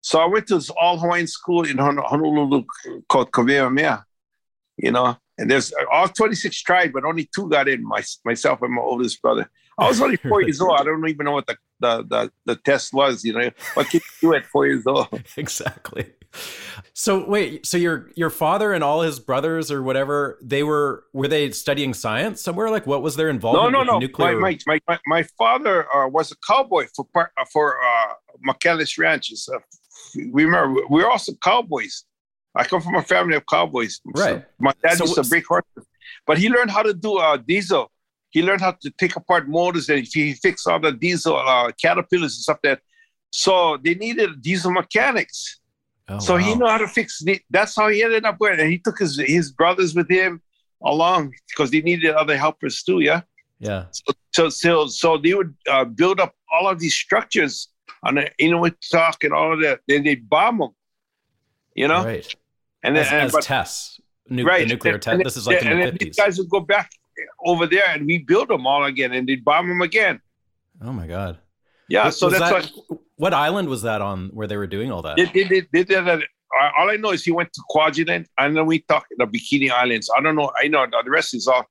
So I went to this all Hawaiian school in Honolulu called Kamehameha you know. And there's all 26 tried, but only two got in. My, myself and my oldest brother. I was only four years old. I don't even know what the, the, the, the test was. You know, what can you do at four years old? exactly. So wait, so your your father and all his brothers or whatever, they were were they studying science somewhere? Like, what was their involvement? No, no, no. Nuclear... My, my, my, my father uh, was a cowboy for uh, for uh, McCandless Ranches. Uh, we remember we were also cowboys. I come from a family of cowboys. Right. So my dad so used to break horses, but he learned how to do uh, diesel. He learned how to take apart motors and he fixed all the diesel uh, caterpillars and stuff that. So they needed diesel mechanics. Oh, so wow. he knew how to fix. it. That's how he ended up with. And he took his his brothers with him along because he needed other helpers too. Yeah. Yeah. So so so, so they would uh, build up all of these structures on the Inuit talk and all of that. Then they bomb them. You know. Right and then, as, and, as but, tests, nu- right. the nuclear test. This is like and, in the 50s. these guys would go back over there and rebuild them all again, and they'd bomb them again. Oh my god! Yeah, was, so was that's that, what, what island was that on where they were doing all that? They, they, they, they did that. All I know is he went to Kwajalein, and then we talked the Bikini Islands. I don't know. I know the rest is all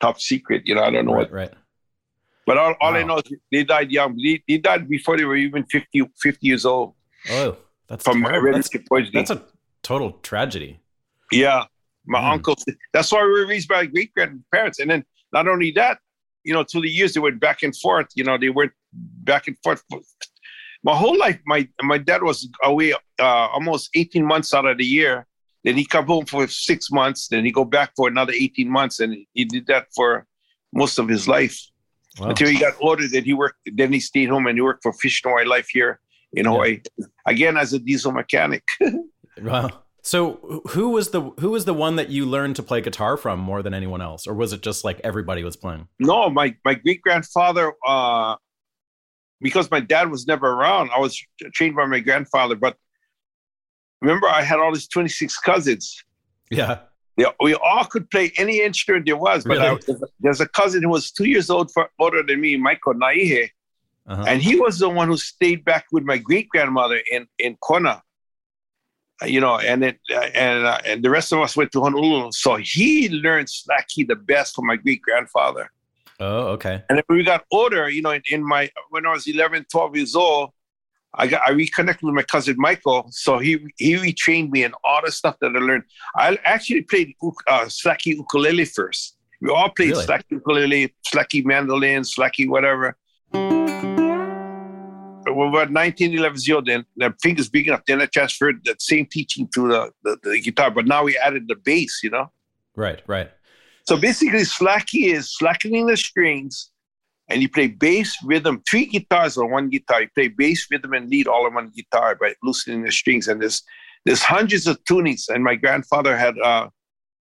top secret. You know, I don't know right, what. Right. But all, all wow. I know is they died young. They, they died before they were even 50, 50 years old. Oh, that's from that's, poisoning. That's a total tragedy. Yeah, my mm. uncle. That's why we were raised by great grandparents. And then not only that, you know, through the years they went back and forth. You know, they went back and forth. My whole life, my my dad was away uh, almost 18 months out of the year. Then he come home for six months. Then he go back for another 18 months, and he did that for most of his life wow. until he got older. Then he worked. Then he stayed home and he worked for Fish and Wildlife here in Hawaii yeah. again as a diesel mechanic. wow. So who was the who was the one that you learned to play guitar from more than anyone else, or was it just like everybody was playing? No, my my great grandfather. Uh, because my dad was never around, I was trained by my grandfather. But remember, I had all these twenty six cousins. Yeah. They, we all could play any instrument there was, but really? I, there's a cousin who was two years old for, older than me, Michael Naihe, uh-huh. and he was the one who stayed back with my great grandmother in in Kona you know, and it and uh, and the rest of us went to Honolulu. So he learned slacky the best from my great grandfather. Oh, okay. And then when we got older, you know, in, in, my when I was 11, 12 years old, I got I reconnected with my cousin Michael. So he he retrained me in all the stuff that I learned. I actually played uh, slacky ukulele first. We all played really? slacky ukulele, slacky mandolin, slacky whatever we about 19, 11 years old, then the fingers big enough. Then I transferred that same teaching to the, the, the, guitar, but now we added the bass, you know? Right, right. So basically, slacky is slackening the strings, and you play bass, rhythm, three guitars on one guitar. You play bass, rhythm, and lead all on one guitar by loosening the strings. And there's there's hundreds of tunings. And my grandfather had uh,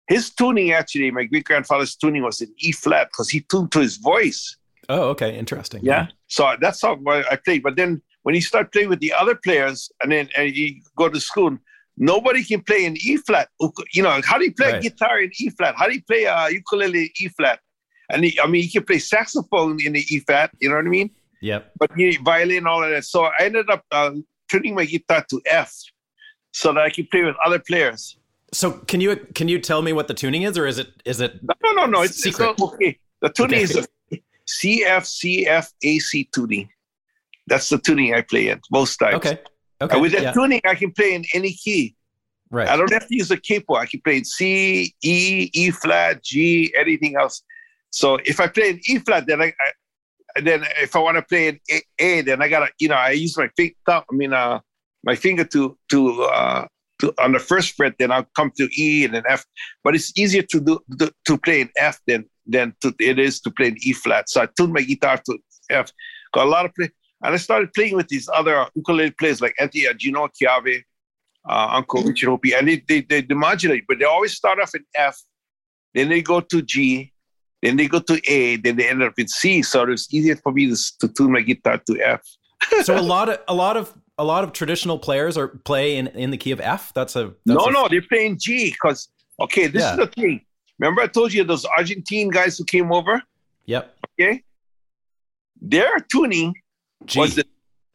his tuning actually, my great grandfather's tuning was in E flat because he tuned to his voice. Oh, okay, interesting. Yeah. So that's how I played. But then when he started playing with the other players, and then and he go to school, nobody can play in E flat. You know, how do you play right. guitar in E flat? How do you play uh, ukulele E flat? And he, I mean, he can play saxophone in the E flat. You know what I mean? Yep. But you violin, all of that. So I ended up uh, tuning my guitar to F, so that I can play with other players. So can you can you tell me what the tuning is, or is it is it? No, no, no. It's secret. It's okay. The tuning okay. is a CF CF AC tuning. That's the tuning I play in most times. Okay. Okay. And with that yeah. tuning, I can play in any key. Right. I don't have to use a capo. I can play in C, E, E flat, G, anything else. So if I play in E flat, then I, I then if I want to play in a, a, then I gotta, you know, I use my finger. I mean, uh, my finger to to uh, to on the first fret. Then I'll come to E and then F. But it's easier to do to, to play in F than than to, it is to play in E flat. So I tuned my guitar to F. Got a lot of play. And I started playing with these other ukulele players like Anthony Gino Chiave, uh, Uncle. Richard Hoopii, and they, they, they, they modulate, but they always start off in F, then they go to G, then they go to A, then they end up in C. So it's easier for me to, to tune my guitar to F. so a lot of a lot of a lot of traditional players are play in, in the key of F. That's a that's no, a... no, they're playing G because okay, this yeah. is the thing. Remember, I told you those Argentine guys who came over. Yep. Okay. Their tuning G. was it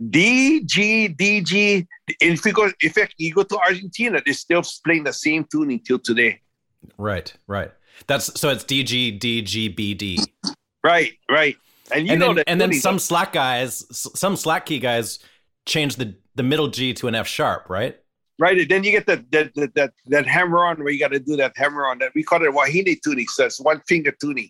D G D G. If you go, in fact, you go to Argentina, they're still playing the same tuning till today. Right, right. That's so it's D G D G B D. Right, right. And you and know then, that and then some slack guys, some slack key guys, change the the middle G to an F sharp, right? Right. Then you get that that that that, that hammer on where you got to do that hammer on that we call it wahine tuning. So it's one finger tuning.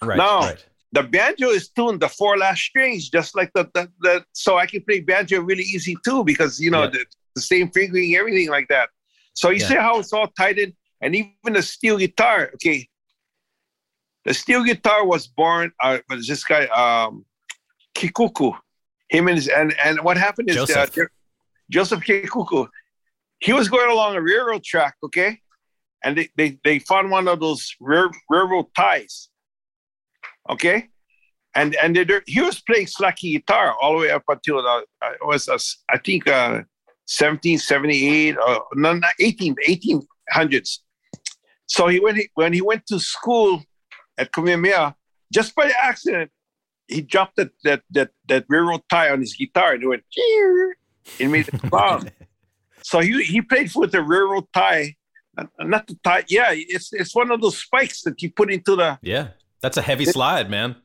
Right. Now, right the banjo is tuned the four last strings, just like the, the, the so I can play banjo really easy too because you know yeah. the, the, same fingering, everything like that. So you yeah. see how it's all tied in, and even the steel guitar. Okay, the steel guitar was born. Uh, was this guy um, Kekuku? Him and his, and and what happened is Joseph. Uh, Joseph Kekuku. He was going along a railroad track, okay, and they they, they found one of those railroad ties Okay, and and they, he was playing slacky guitar all the way up until the, uh, it was uh, I think uh, 1778 or uh, no, not 18 1800s. So he went, when he went to school at Kamehameha, just by accident, he dropped that that that that railroad tie on his guitar and it went and made a sound. so he he played with the railroad tie, uh, not the tie. Yeah, it's it's one of those spikes that you put into the yeah that's a heavy slide, man.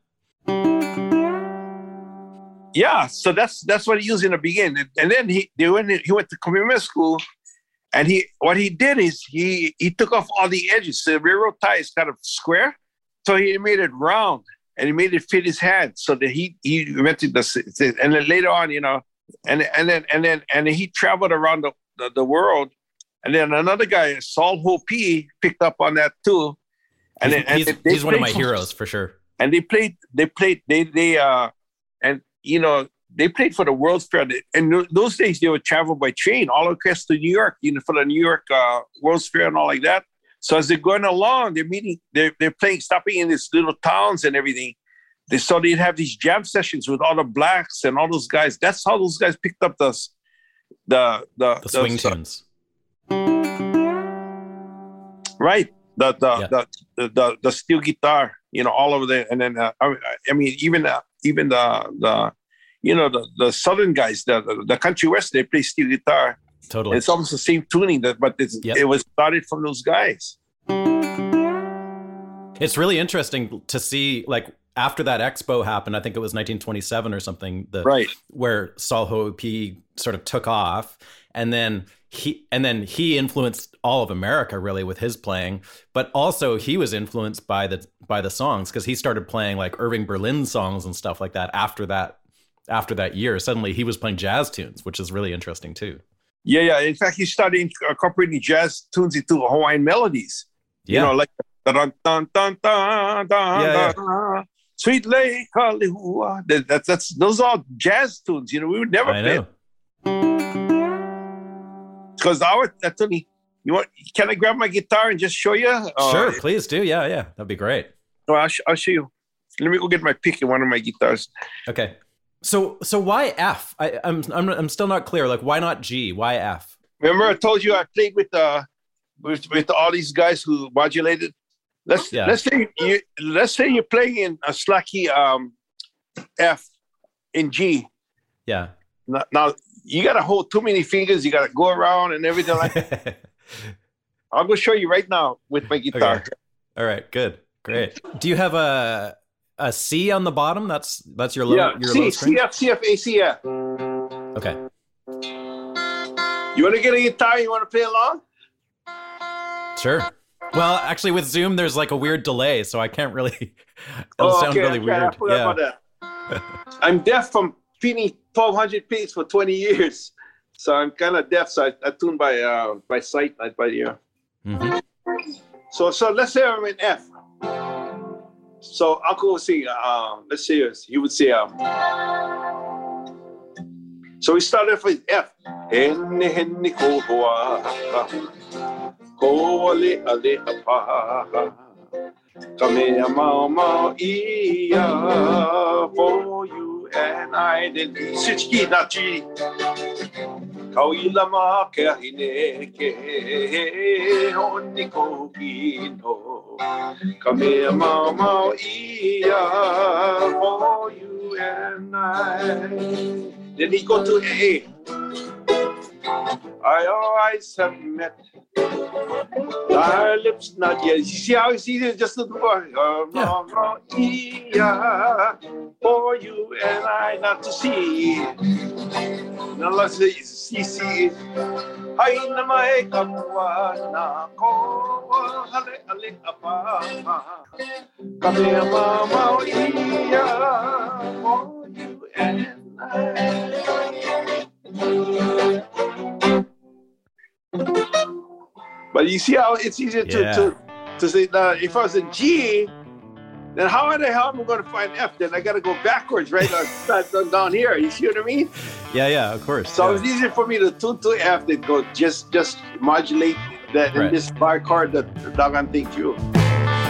Yeah, so that's that's what he used in the beginning, and then he they went he went to community school, and he what he did is he he took off all the edges. So the railroad tie is kind of square, so he made it round and he made it fit his hand. So that he he invented the and then later on, you know, and and then and then and then he traveled around the, the, the world, and then another guy Sol Hoopii picked up on that too, and, he's, and he's, he's one of my heroes for sure. And they played, they played, they they uh, and you know they played for the World's Fair. And those days they would travel by train all across to New York, you know, for the New York uh, World's Fair and all like that. So as they're going along, they're meeting, they're they're playing, stopping in these little towns and everything. They so they'd have these jam sessions with all the blacks and all those guys. That's how those guys picked up the the the, the swing the, tunes. Right the the, yeah. the, the the steel guitar, you know, all over there, and then uh, I, I, mean, even uh, even the the you know the, the southern guys, the, the, the country west, they play steel guitar. Totally, it's almost the same tuning, that, but yep. it was started from those guys. It's really interesting to see, like after that expo happened, I think it was 1927 or something, the, right, where Sol Hoopii sort of took off, and then he and then he influenced all of America really with his playing, but also he was influenced by the by the songs because he started playing like Irving Berlin songs and stuff like that after that after that year. Suddenly he was playing jazz tunes, which is really interesting too. Yeah, yeah. In fact, he started uh, incorporating jazz tunes into Hawaiian melodies. Yeah. You know, like dun dun dun dun dun yeah, yeah. Sweet Lake Kalihua. That's that's those are jazz tunes. You know, we would never I play. Because our actually You want? Can I grab my guitar and just show you? Uh, sure, please do. Yeah, yeah, that'd be great. Well, I'll, sh- I'll show you. Let me go get my pick in one of my guitars. Okay. So so why F? I, I'm I'm I'm still not clear. Like why not G? Why F? Remember I told you I played with uh with with all these guys who modulated. Let's Yeah. let's say you let's say you're playing in a slacky um F in G. Yeah. Now, now you gotta hold too many fingers. You gotta go around and everything like. I'll go show you right now with my guitar. Okay. All right. Good. Great. Do you have a a C on the bottom? That's that's your low yeah, your C, low string. CF, CF, ACF. Okay. You want to get a guitar? You want to play along? Sure. Well, actually, with Zoom, there's like a weird delay, so I can't really. It'll Oh, sound okay, really okay, weird. Yeah. I'm deaf from tuning 1200 piece for 20 years, so I'm kind of deaf. So I, I tune by uh, by sight, not by ear. Mhm. So so let's say I'm in F. So Uncle will sing. Um, let's see. He would say. Um, so we start off with F. Henne henne ko hoa ko ale apa. Kamea mau mau ia for you and I. Then switch key, not G. Kau i lama ke ahine ke honi ko kino. Ka mea mau mau ia for you and I. Then he go to A. I always have met our lips not yet. You see how it's easy just to do uh, yeah. for you and I not to see. Now let's see, see, see. Ay na may kapwa na ko hale hale apa kami mama you see how it's easier to, Yeah. to, to say now if I was in G, then how in the hell am I going to find F? Then I got to go backwards, right? Down- down here. You see what I mean? Yeah, yeah, of course. So yeah. it's easier for me to tune to F than go just just modulate that Right. in this bar chord that doggone thing through.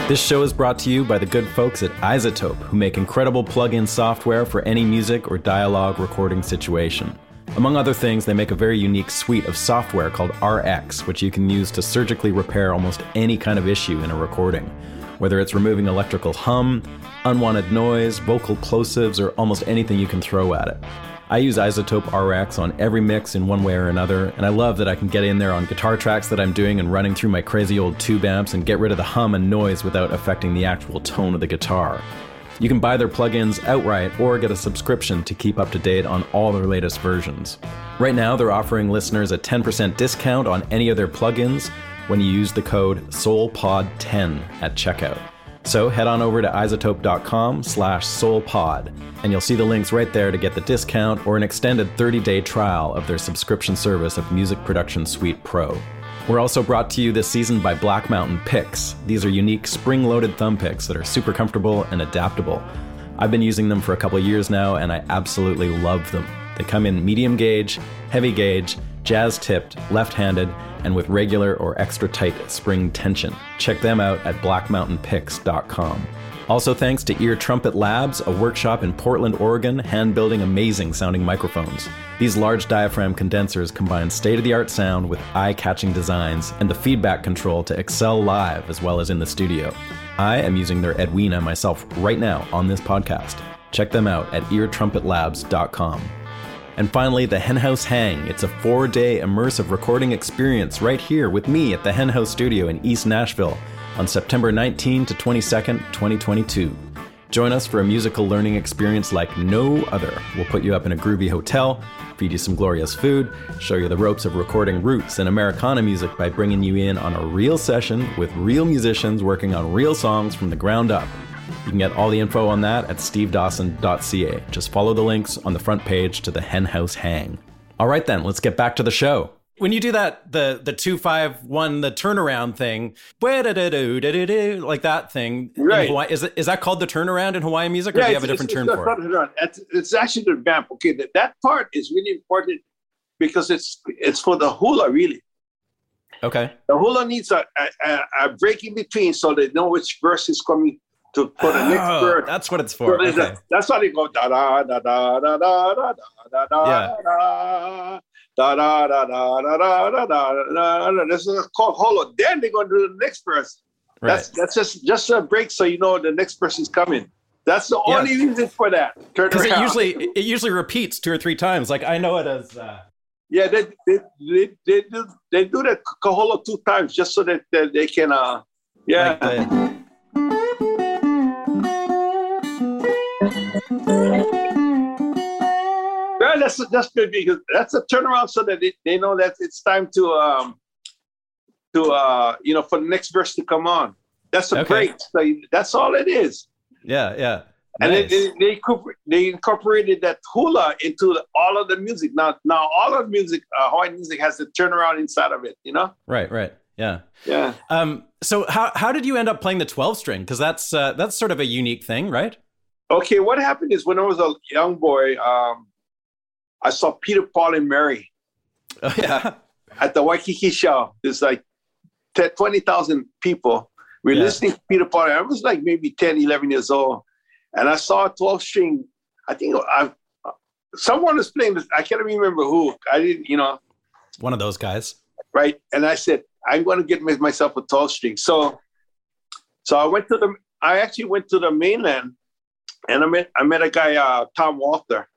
This show is brought to you by the good folks at Izotope, who make incredible plug-in software for any music or dialogue recording situation. Among other things, they make a very unique suite of software called RX, which you can use to surgically repair almost any kind of issue in a recording. Whether it's removing electrical hum, unwanted noise, vocal plosives, or almost anything you can throw at it. I use Izotope RX on every mix in one way or another, and I love that I can get in there on guitar tracks that I'm doing and running through my crazy old tube amps and get rid of the hum and noise without affecting the actual tone of the guitar. You can buy their plugins outright or get a subscription to keep up to date on all their latest versions. Right now, they're offering listeners a 10% discount on any of their plugins when you use the code SOULPOD10 at checkout. So head on over to izotope.com slash soulpod, and you'll see the links right there to get the discount or an extended 30-day trial of their subscription service of Music Production Suite Pro. We're also brought to you this season by Black Mountain Picks. These are unique spring-loaded thumb picks that are super comfortable and adaptable. I've been using them for a couple years now, and I absolutely love them. They come in medium gauge, heavy gauge, jazz tipped, left handed, and with regular or extra tight spring tension. Check them out at blackmountainpicks.com. Also, thanks to Ear Trumpet Labs, a workshop in Portland, Oregon, hand building amazing sounding microphones. These large diaphragm condensers combine state of the art sound with eye catching designs and the feedback control to excel live as well as in the studio. I am using their Edwina myself right now on this podcast. Check them out at eartrumpetlabs.com. And finally, the Henhouse Hang. It's a four day immersive recording experience right here with me at the Henhouse Studio in East Nashville on September 19 to 22nd, 2022. Join us for a musical learning experience like no other. We'll put you up in a groovy hotel, feed you some glorious food, show you the ropes of recording roots and Americana music by bringing you in on a real session with real musicians working on real songs from the ground up. You can get all the info on that at stevedawson.ca. Just follow the links on the front page to the Henhouse Hang. All right then, let's get back to the show. When you do that, the the two five one, the turnaround thing, like that thing, in Right. Hawaii, is it, is that called the turnaround in Hawaiian music, or do you have a different term for it? it? It's, it's actually the vamp. Okay, that, that part is really important because it's it's for the hula, really. Okay. The hula needs a, a, a break in between so they know which verse is coming to put the next Oh, that's what it's for. So Okay. a- that's why they go da da da da da da da da da Yeah. da da da da da da da da da da. This is called holo. Then they go to the next verse. Right. That's that's just just a break so you know the next person's coming. That's the Yeah. only reason for that. Because it usually it usually repeats two or three times. Like I know it as. Uh, yeah they they, they, they do they do the kaholo two times just so that, that they can uh yeah like the- Well, that's that's good because that's a turnaround so that they, they know that it's time to um to uh you know for the next verse to come on. That's a Okay. break. So that's all it is. yeah, yeah. And Nice. they, they, they, they incorporated that hula into the, all of the music. Now, now all of music, uh, Hawaiian music has the turnaround inside of it. You know? right, right. Yeah. Yeah. Um, so how how did you end up playing the 12 string? Because that's uh, that's sort of a unique thing, right? Okay. What happened is when I was a young boy, um, I saw Peter, Paul, and Mary Oh, yeah. at the Waikiki show. There's like 10, 20,000 people. We're Yeah. listening to Peter Paul. I was like maybe 10, 11 years old. And I saw a 12 string. I think I, someone was playing this. I can't remember who. I didn't, you know, One of those guys. right? And I said, I'm going to get myself a 12 string. So, so I went to the, I actually went to the mainland and I met, I met a guy, uh, Tom Walter.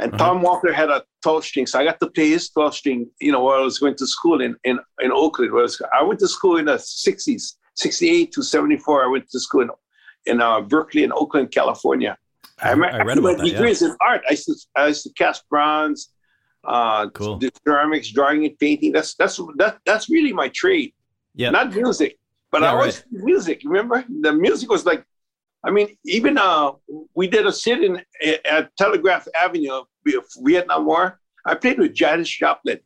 And Uh-huh. Tom Walter had a 12 string. So I got to play his 12 string, you know, while I was going to school in, in, in Oakland. Where I, was, I went to school in the 60s, 68 to 74. I went to school in, in uh, Berkeley in Oakland, California. I, me- I read about my that. Yeah. degrees in art. I used to, I used to cast bronze, uh, Cool. ceramics, drawing, and painting. That's that's that that's really my trade. Yeah. Not music, but Yeah, I always did music. Remember, the music was like, I mean, even uh, we did a sit in at Telegraph Avenue, Vietnam War. I played with Janis Joplin.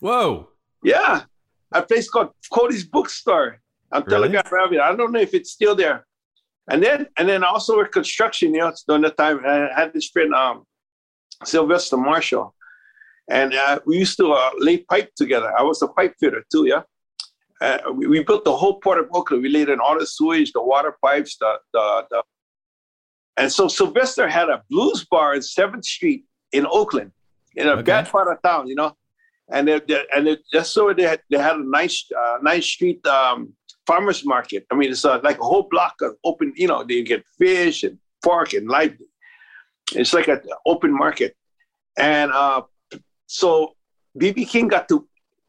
Whoa. Yeah, a place called Cody's Bookstore on Really? Telegraph Avenue. I don't know if it's still there. And then, and then also with construction, you know, during the time I had this friend, um, Sylvester Marshall, and uh, we used to uh, lay pipe together. I was a pipe fitter too, yeah. Uh, we, we built the whole port of Oakland. We laid in all the sewage, the water pipes, the, the, the and so Sylvester had a blues bar in Seventh Street in Oakland, in a Okay. bad part of town, you know. And they, they- and it, just so they had, they had a nice uh, nice street um, farmers market. I mean, it's uh, like a whole block of open. You know, they get fish and pork and live. It's like an open market, and uh, so BB King got to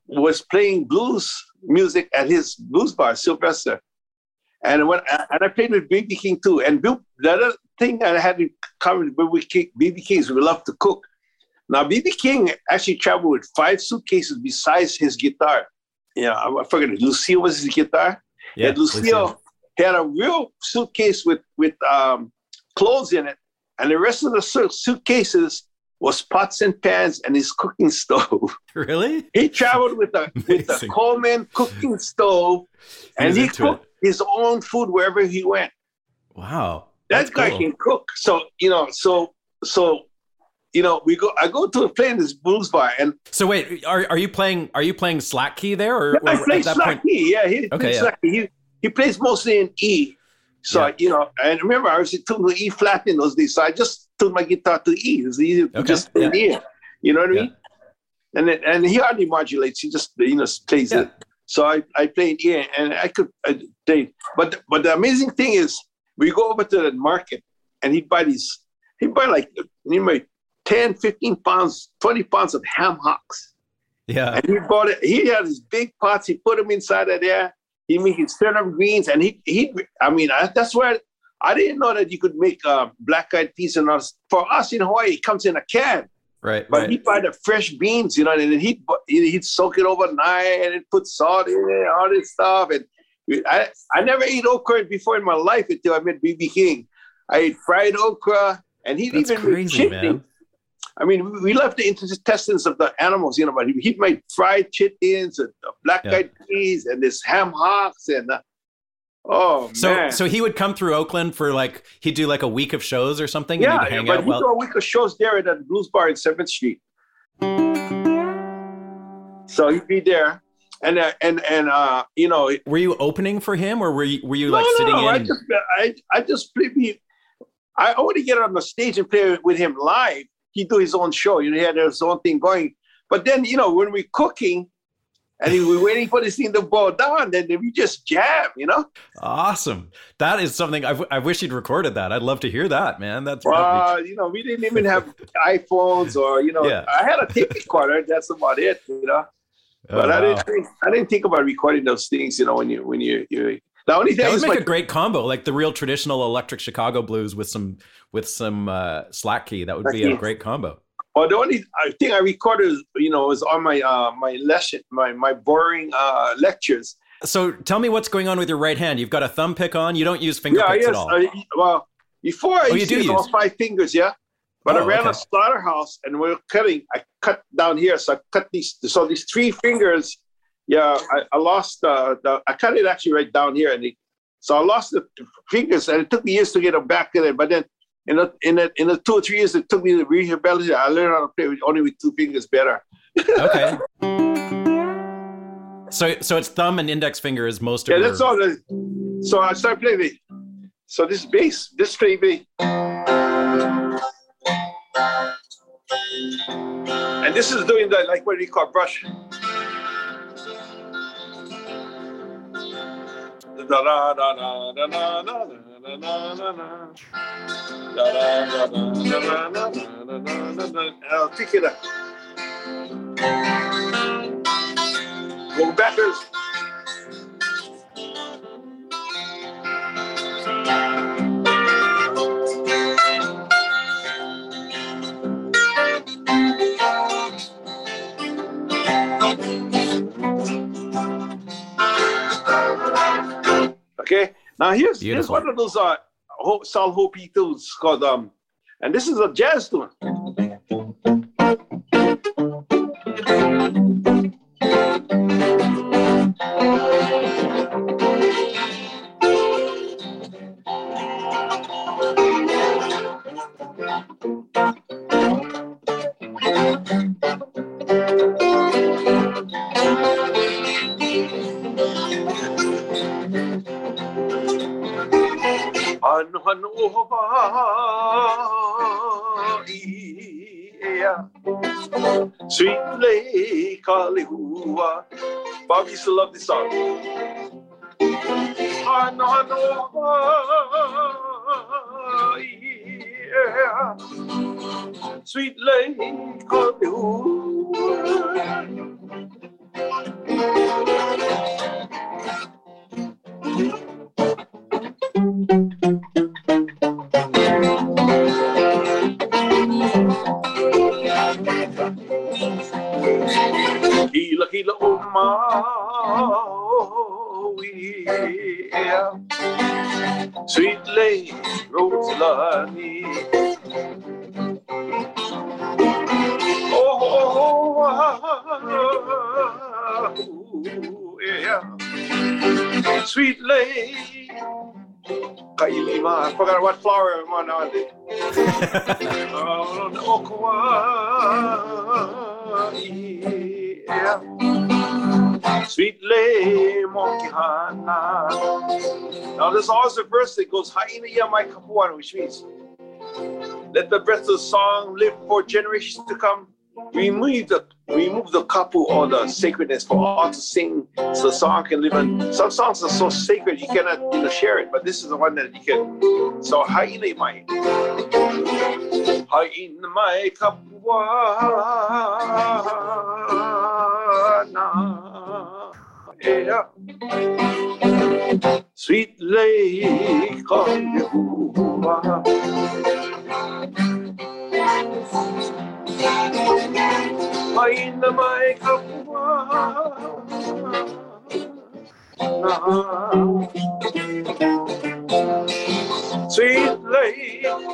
was playing blues music at his blues bar, Sylvester. And when and I played with BB King too. And Bill, the other thing I had in common with BB King is we love to cook. Now BB King actually traveled with five suitcases besides his guitar. Yeah, I I forget it. Lucille was his guitar. Yeah. and Lucille had a real suitcase with with um, clothes in it, and the rest of the suitcases was pots and pans and his cooking stove. Really? He traveled with a with a Coleman cooking stove, and he cooked his own food wherever he went. Wow. That That's guy cool. can cook. So you know, so so you know, we go. I go to play in this blues bar, and So wait, are are you playing are you playing slack key there or, I or play at that slack point? key. Yeah, he Okay, plays yeah. slack key. He, he plays mostly in E. So Yeah. you know, and remember, I was to E flat in those days, so I just tuned my guitar to E. It's easy to Okay, just tune E. You know what I Yeah. mean? And and he hardly modulates. He just you know plays Yeah. it. So I, I played E, and I could I play. But but the amazing thing is, we go over to the market, and he'd buy these. He'd buy like he might 10, 15 pounds, 20 pounds of ham hocks. Yeah. And he bought it. He had his big pots. He put them inside of there. He made his turnip greens, and he he. I mean, I, that's where I didn't know that you could make uh, black eyed peas and us. For us in Hawaii, it comes in a can. Right. But right. he'd buy the fresh beans, you know, and he'd he'd soak it overnight and put salt in it, all this stuff. And I I never ate okra before in my life until I met BB King. I ate fried okra, and he'd That's even crazy, chitlins. man. I mean, we left the intestines of the animals, you know, but he, he made fried chitlins and black Yeah. eyed peas and this ham hocks and uh, oh So man, so he would come through Oakland for like he'd do like a week of shows or something yeah, and he'd hang but out he while do a week of shows there at the Blues Bar in Seventh Street. So he'd be there, and uh, and and uh, you know, were you opening for him, or were you were you no, like no, sitting no, in? I just I I just play. I to get on the stage and play with him live. He do his own show. You know, he had his own thing going. But then, you know, when we're cooking and we're waiting for this thing to boil down, then we just jam, you know? Awesome. That is something I, w- I wish you'd recorded that. I'd love to hear that, man. That's uh, you know, we didn't even have iPhones or, you know, yeah. I had a tape recorder. That's about it, you know? But oh, I didn't think I didn't think about recording those things, you know, when you when you you the only thing that would make like, a great combo, like the real traditional electric Chicago blues with some with some uh, slack key. That would be a great combo. Well, the only thing I recorded, you know, was on my uh, my lesson, my my boring uh, lectures. So tell me what's going on with your right hand. You've got a thumb pick on. You don't use finger yeah, picks yes. at all. Uh, well, before I oh, used to use all five fingers, yeah. But oh, I ran okay. a slaughterhouse and we are cutting. I cut down here, so I cut these. So these three fingers yeah, I, I lost uh, the. I cut it actually right down here, and it, so I lost the fingers, and it took me years to get them back in it. But then in a, in a, in the two or three years it took me to rehabilitate, I learned how to play with, only with two fingers better. okay. So so it's thumb and index finger is most of yeah. That's all. The, so I started playing the. So this bass, this play bass. And this is doing the like what we call brush. da da da I'll pick it up. Go backwards. Okay. Now here's, here's one of those uh, Sol Hoopii tunes called um, and this is a jazz tune. Sweet Lake Kalehua. Bob used to love this song. Yeah. Sweet Lake Kalehua. Umawi Sweet Lady Rosalani Oh, oh, oh, yeah Sweet Lady Kailima, I forgot what flower I'm on. Oh, yeah. Sweet lay. Now this also verse that goes Haina ya my kapuana, which means let the breath of song live for generations to come. Remove the remove the kapu or the sacredness for all to sing so the song can live on. Some songs are so sacred you cannot you know, share it, but this is the one that you can. So. Haina mai kapuana. Yeah. Sweet Lake on Yehovah. Ay na may kapwa Sweet Lake of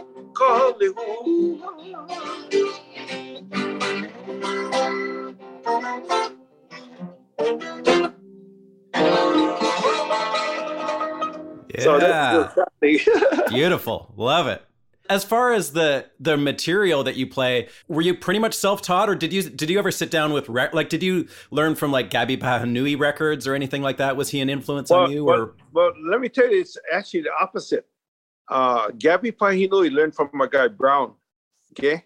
yeah. So Beautiful. Love it. As far as the the material that you play, were you pretty much self taught, or did you did you ever sit down with rec- like did you learn from like Gabby Pahinui records or anything like that? Was he an influence well, on you? Well, or well, let me tell you, it's actually the opposite. Uh, Gabby Pahinui learned from my guy Brown, okay,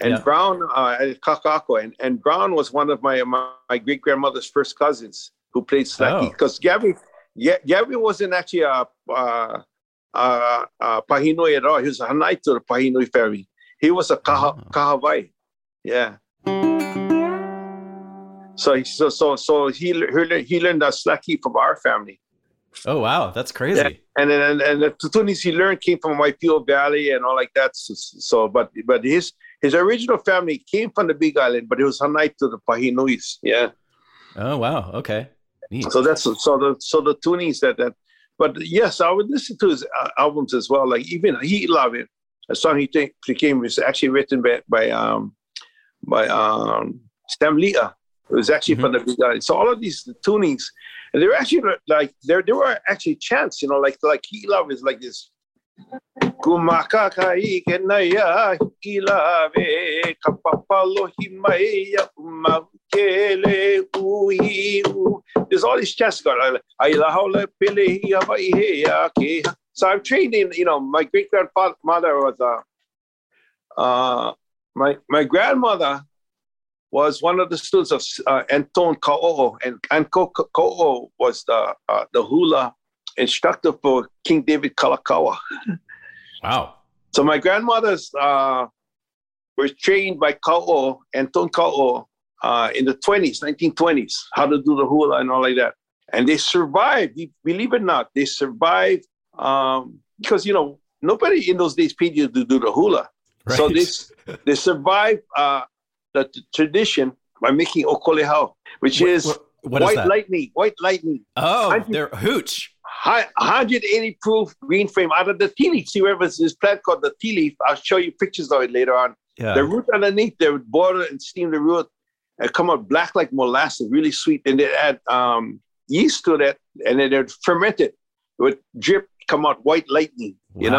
and Yeah. Brown uh, at Kakaako, and, and Brown was one of my, my great grandmother's first cousins who played slacky Oh. because Gabby, yeah, Gabby wasn't actually a uh, uh, uh, Pahinui at all. He was a Hanai to the Pahinui family. He was a Kaha, Oh. Kahahawai, yeah. So he so so so he he learned, he learned that slacky from our family. oh wow, that's crazy. Yeah. And then and, and the tutunis he learned came from Waipio Valley and all like that. So, so but but his his original family came from the Big Island, but it was Hanai to the Pahinuis. Yeah. Oh wow, okay, neat. So that's so the so the tunis that that. But yes, I would listen to his uh, albums as well. Like even he love it. A song he think became was actually written by by um by um Stam Leah. It was actually from the Big. So all of these tunings, and they were actually like there there were actually chants. You know, like like he love is like this. Kumakakai kenaya ilave kapapalo himaya umakele ui u. There's all these heya ke. So I'm trained in, you know, my great grandfather was a, uh, my my grandmother was one of the students of uh, Anton Ka'o'o, and Anko Ka'o'o was the uh, the hula instructor for King David Kalakaua. Wow. So my grandmothers uh, were trained by Ka'o, Anton Ka'o, uh, in the 20s, 1920s, how to do the hula and all like that. And they survived, believe it or not, they survived um, because, you know, nobody in those days paid you to do the hula. So Right. this they survived uh, the t- tradition by making okolehao, which What- is what- what is white that? lightning, white lightning, Oh, they're hooch. Hi- 180 proof green frame out of the ti leaf. See, wherever this plant called the ti leaf, I'll show you pictures of it later on. Yeah. The root underneath, they would boil it and steam the root and come out black like molasses, really sweet. And they add um, yeast to that, and then they'd ferment it. It would drip, come out white lightning. You know.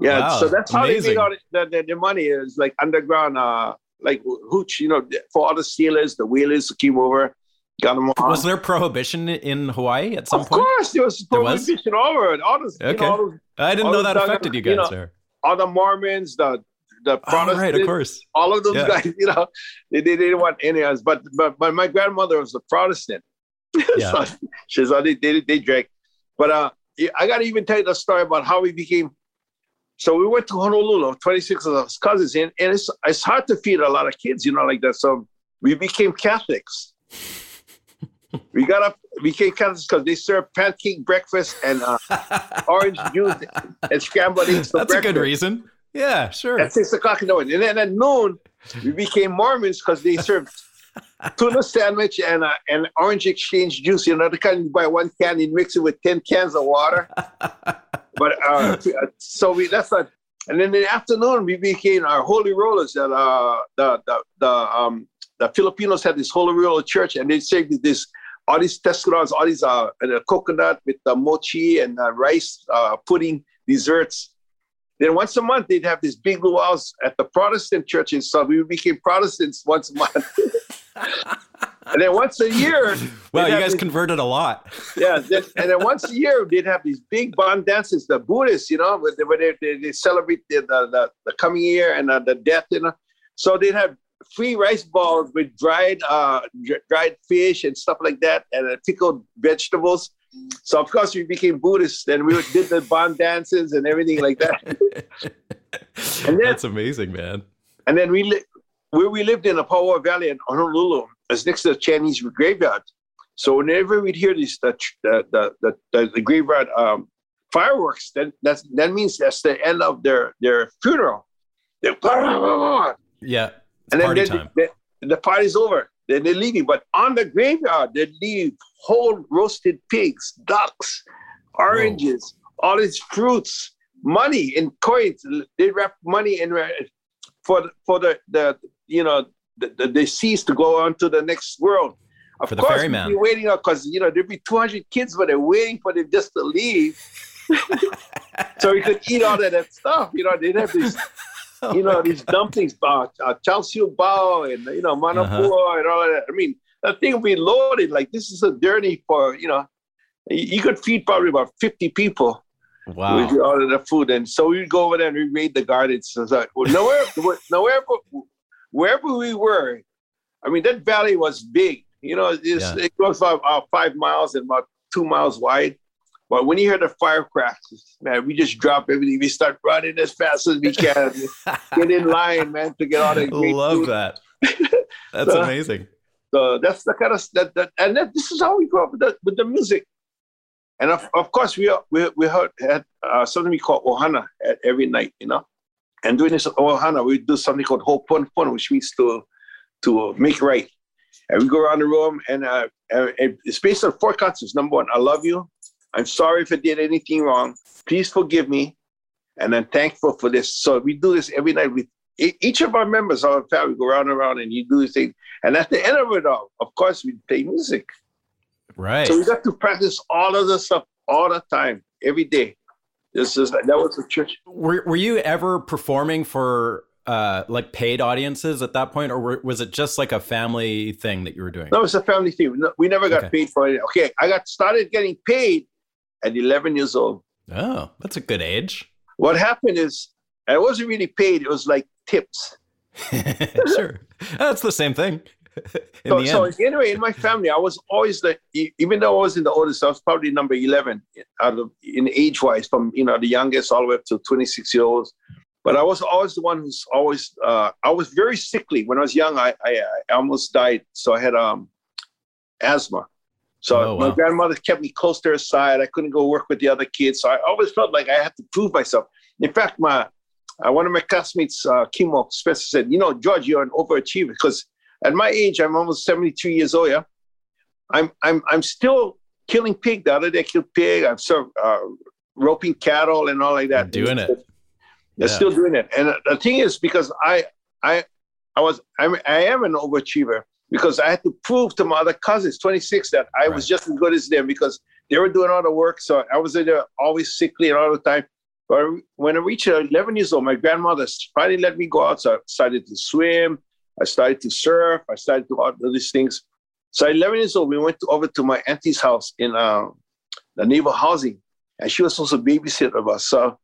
Yeah, Wow, so that's how amazing. they made all the, the, the money is like underground, uh, like hooch, you know, for all the stealers, the wheelers who came over, got them on. Was there prohibition in Hawaii at some of point? Of course, there was There was? prohibition over it. All those, you Okay. know, all, those, I didn't know that dug- affected you you guys know, there. all the Mormons, the the Oh, right, of course. all of those Yeah. guys, you know, they, they didn't want any of us. But but but my grandmother was a Protestant. Yeah. so she's all they, they they drank. But uh, yeah, I gotta even tell you the story about how we became. So we went to Honolulu, 26 of us cousins, and, and it's it's hard to feed a lot of kids, you know, like that. So we became Catholics. we got up, became Catholics because they served pancake breakfast and uh, orange juice and scrambled eggs That's a good reason. Yeah, sure. at six o'clock in the morning. And then at noon, we became Mormons because they served tuna sandwich and uh, and orange exchange juice. You know, the kind you buy one can and mix it with ten cans of water. but uh, so we that's not. And then in the afternoon, we became our holy rollers. That uh, the the the um the Filipinos had this holy roller church, and they served this all these tescurons, all these uh and a coconut with the mochi and rice uh, pudding desserts. Then once a month they'd have these big luau's at the Protestant churches. So we became Protestants once a month. and then once a year. Wow, you guys these, converted a lot. yeah, then, and then once a year they'd have these big bon dances, the Buddhists, you know, where they, they, they celebrate the, the, the, coming year and uh, the death, you know. So they'd have free rice balls with dried uh, dried fish and stuff like that, and uh, pickled vegetables. So of course we became Buddhists, and we did the bon dances and everything like that. and then, That's amazing, man. And then we li- where we lived in the Pauoa Valley in Honolulu, is next to the Chinese graveyard. So whenever we'd hear this, the the the the, the graveyard um, fireworks, then that's that means that's the end of their their funeral. yeah, and then party time. They, they, the party's over. Then they're leaving, but on the graveyard they leave whole roasted pigs, ducks, oranges, Whoa. all these fruits, money in coins. They wrap money in for for the the you know the, deceased to go on to the next world. Of for the course, ferryman. We'd be waiting because you know there'd be 200 kids, but they're waiting for them just to leave, so we could eat all of that stuff. You know, they'd have these, oh you know, these dumplings, uh, uh, bao, and you know, manapua uh-huh. and all of that. I mean, the thing would be loaded. Like this is a journey for you know, you could feed probably about 50 people. Wow. With all of the food. And so we'd go over there and we raid the gardens. So like, well, nowhere, nowhere, wherever we were, I mean, that valley was big. You know, yeah. it goes about five miles and about two miles wide. But when you hear the firecrackers, man, we just drop everything. We start running as fast as we can. get in line, man, to get all the great Love food. that. That's so, amazing. So that's the kind of that, that and that, this is how we grew up with the, with the music. And of, of course, we we we heard, had uh, something we call ohana at every night, you know. And doing this ohana, we do something called ho'oponopono, which means to to make right. And we go around the room, and, uh, and it's based on four concepts. Number one, I love you. I'm sorry if I did anything wrong. Please forgive me. And I'm thankful for this. So we do this every night with each of our members of our family. Go around and around, and you do this thing. And at the end of it all, of course, we play music. Right. So we got to practice all of this stuff all the time, every day. This is that was the church. Were Were you ever performing for uh, like paid audiences at that point, or was it just like a family thing that you were doing? No, it's a family thing. We never got okay. paid for it. Okay, I got started getting paid at 11 years old. Oh, that's a good age. What happened is I wasn't really paid. It was like tips. sure, that's the same thing. So, so anyway, in my family, I was always the even though I was in the oldest, I was probably number eleven out of in age wise, from you know the youngest all the way up to twenty six year olds. But I was always the one who's always. Uh, I was very sickly when I was young. I, I, I almost died, so I had um, asthma. So oh, wow. my grandmother kept me close to her side. I couldn't go work with the other kids, so I always felt like I had to prove myself. In fact, my uh, one of my classmates, uh, Kimo Spencer, said, "You know, George, you're an overachiever because at my age, I'm almost 72 years old. Yeah, I'm I'm I'm still killing pig. The other day, I killed pig. I'm still uh, roping cattle and all like that. Doing it. They're yeah. still doing it. And the thing is, because I, I, I was, I'm, I am an overachiever because I had to prove to my other cousins, 26, that I right. was just as good as them because they were doing all the work. So I was either always sickly and all the time. But when I reached 11 years old, my grandmother finally let me go out. So I started to swim. I started to surf. I started to do all these things. So 11 years old, we went to, over to my auntie's house in uh, the neighbor housing. And she was also babysitter of us. So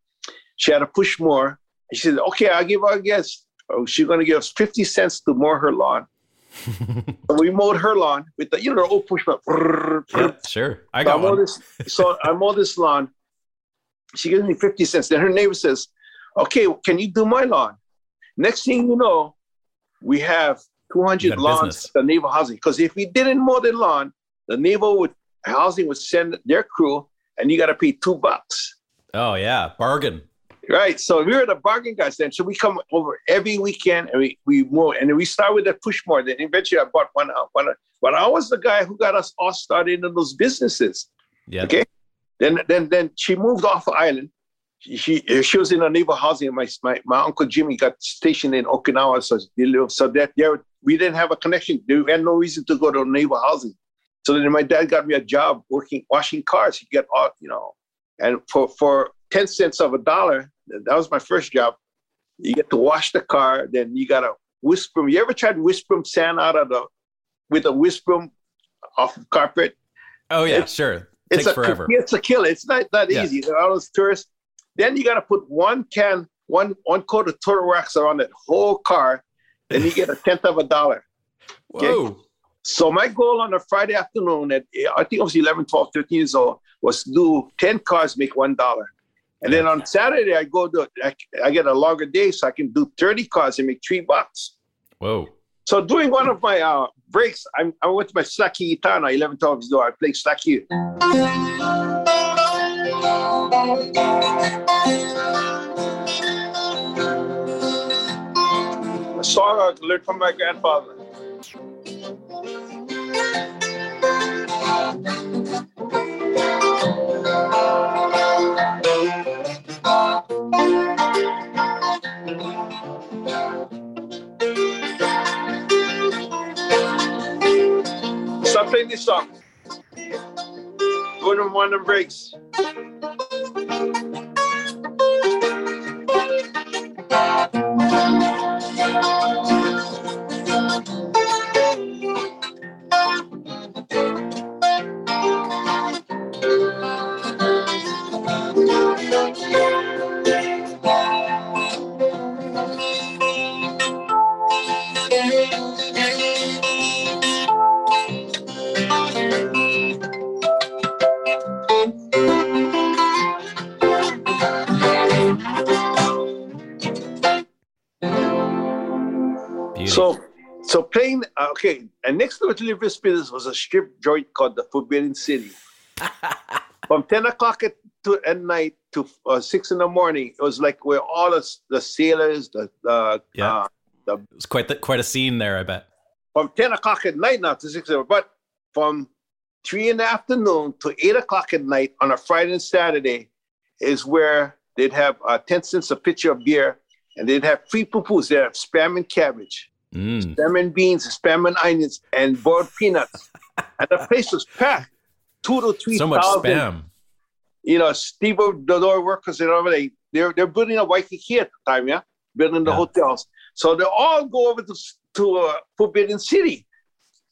she had to push more. And she said, okay, I'll give our guest. Oh, she's going to give us 50 cents to mow her lawn. so we mowed her lawn with the, you know, the old push button. Yeah, sure. I got so I one. This, so I mowed this lawn. She gives me 50 cents. Then her neighbor says, okay, can you do my lawn? Next thing you know, we have 200 lawns the neighbor housing. Because if we didn't mow the lawn, the naval would housing would send their crew and you got to pay two bucks. Oh yeah, bargain. Right. So we were the bargain guys then. So we come over every weekend and we, we move. And we start with the Pushmore. Then eventually I bought one out. One, uh, but I was the guy who got us all started in those businesses. Yeah. Okay. Then then then she moved off the island. She she was in a neighbor housing. My, my my uncle Jimmy got stationed in Okinawa. So so that there we didn't have a connection. We had no reason to go to neighbor housing. So then my dad got me a job working washing cars. He got all you know, and for for 10 cents of a dollar. That was my first job. You get to wash the car, then you got to whisper. You ever tried to whisper sand out of the with a whisper off of carpet. Oh yeah, It's- sure. It's a forever. it's a killer. It's not that Yeah. easy. All those tourists. Then you got to put one can, one one coat of turtle wax around that whole car, and you get a tenth of a dollar. Whoa. So my goal on a Friday afternoon at I think I was 11, 12, 13 years old was to do 10 cars, make one dollar. And then on Saturday I go to I, I get a longer day so I can do 30 cars and make three bucks. Whoa. So during one of my uh, breaks, I'm, I went to my slack key now, 11, 12 years old. I played slack key. A song I learned from my grandfather. Stop playing this song. Go to one of them breaks. Beauty. Okay, and next to the Liver Spinners was a strip joint called the Forbidden City. From ten o'clock at, to, at night to uh, six in the morning, it was like where all the, the sailors, the, the Yeah. uh, was quite the, quite a scene there, I bet. from ten o'clock at night now to six. But from three in the afternoon to eight o'clock at night on a Friday and Saturday is where they'd have uh, ten cents a pitcher of beer, and they'd have free pupus. They'd have spam and cabbage. Mm. spam and beans, spam and onions, and boiled peanuts. and the place was packed. Two to three So much thousand, spam. You know, Steve the door workers and all they they're they're building a Waikiki at the time, yeah, building the Yeah. hotels. So they all go over to to uh, Forbidden City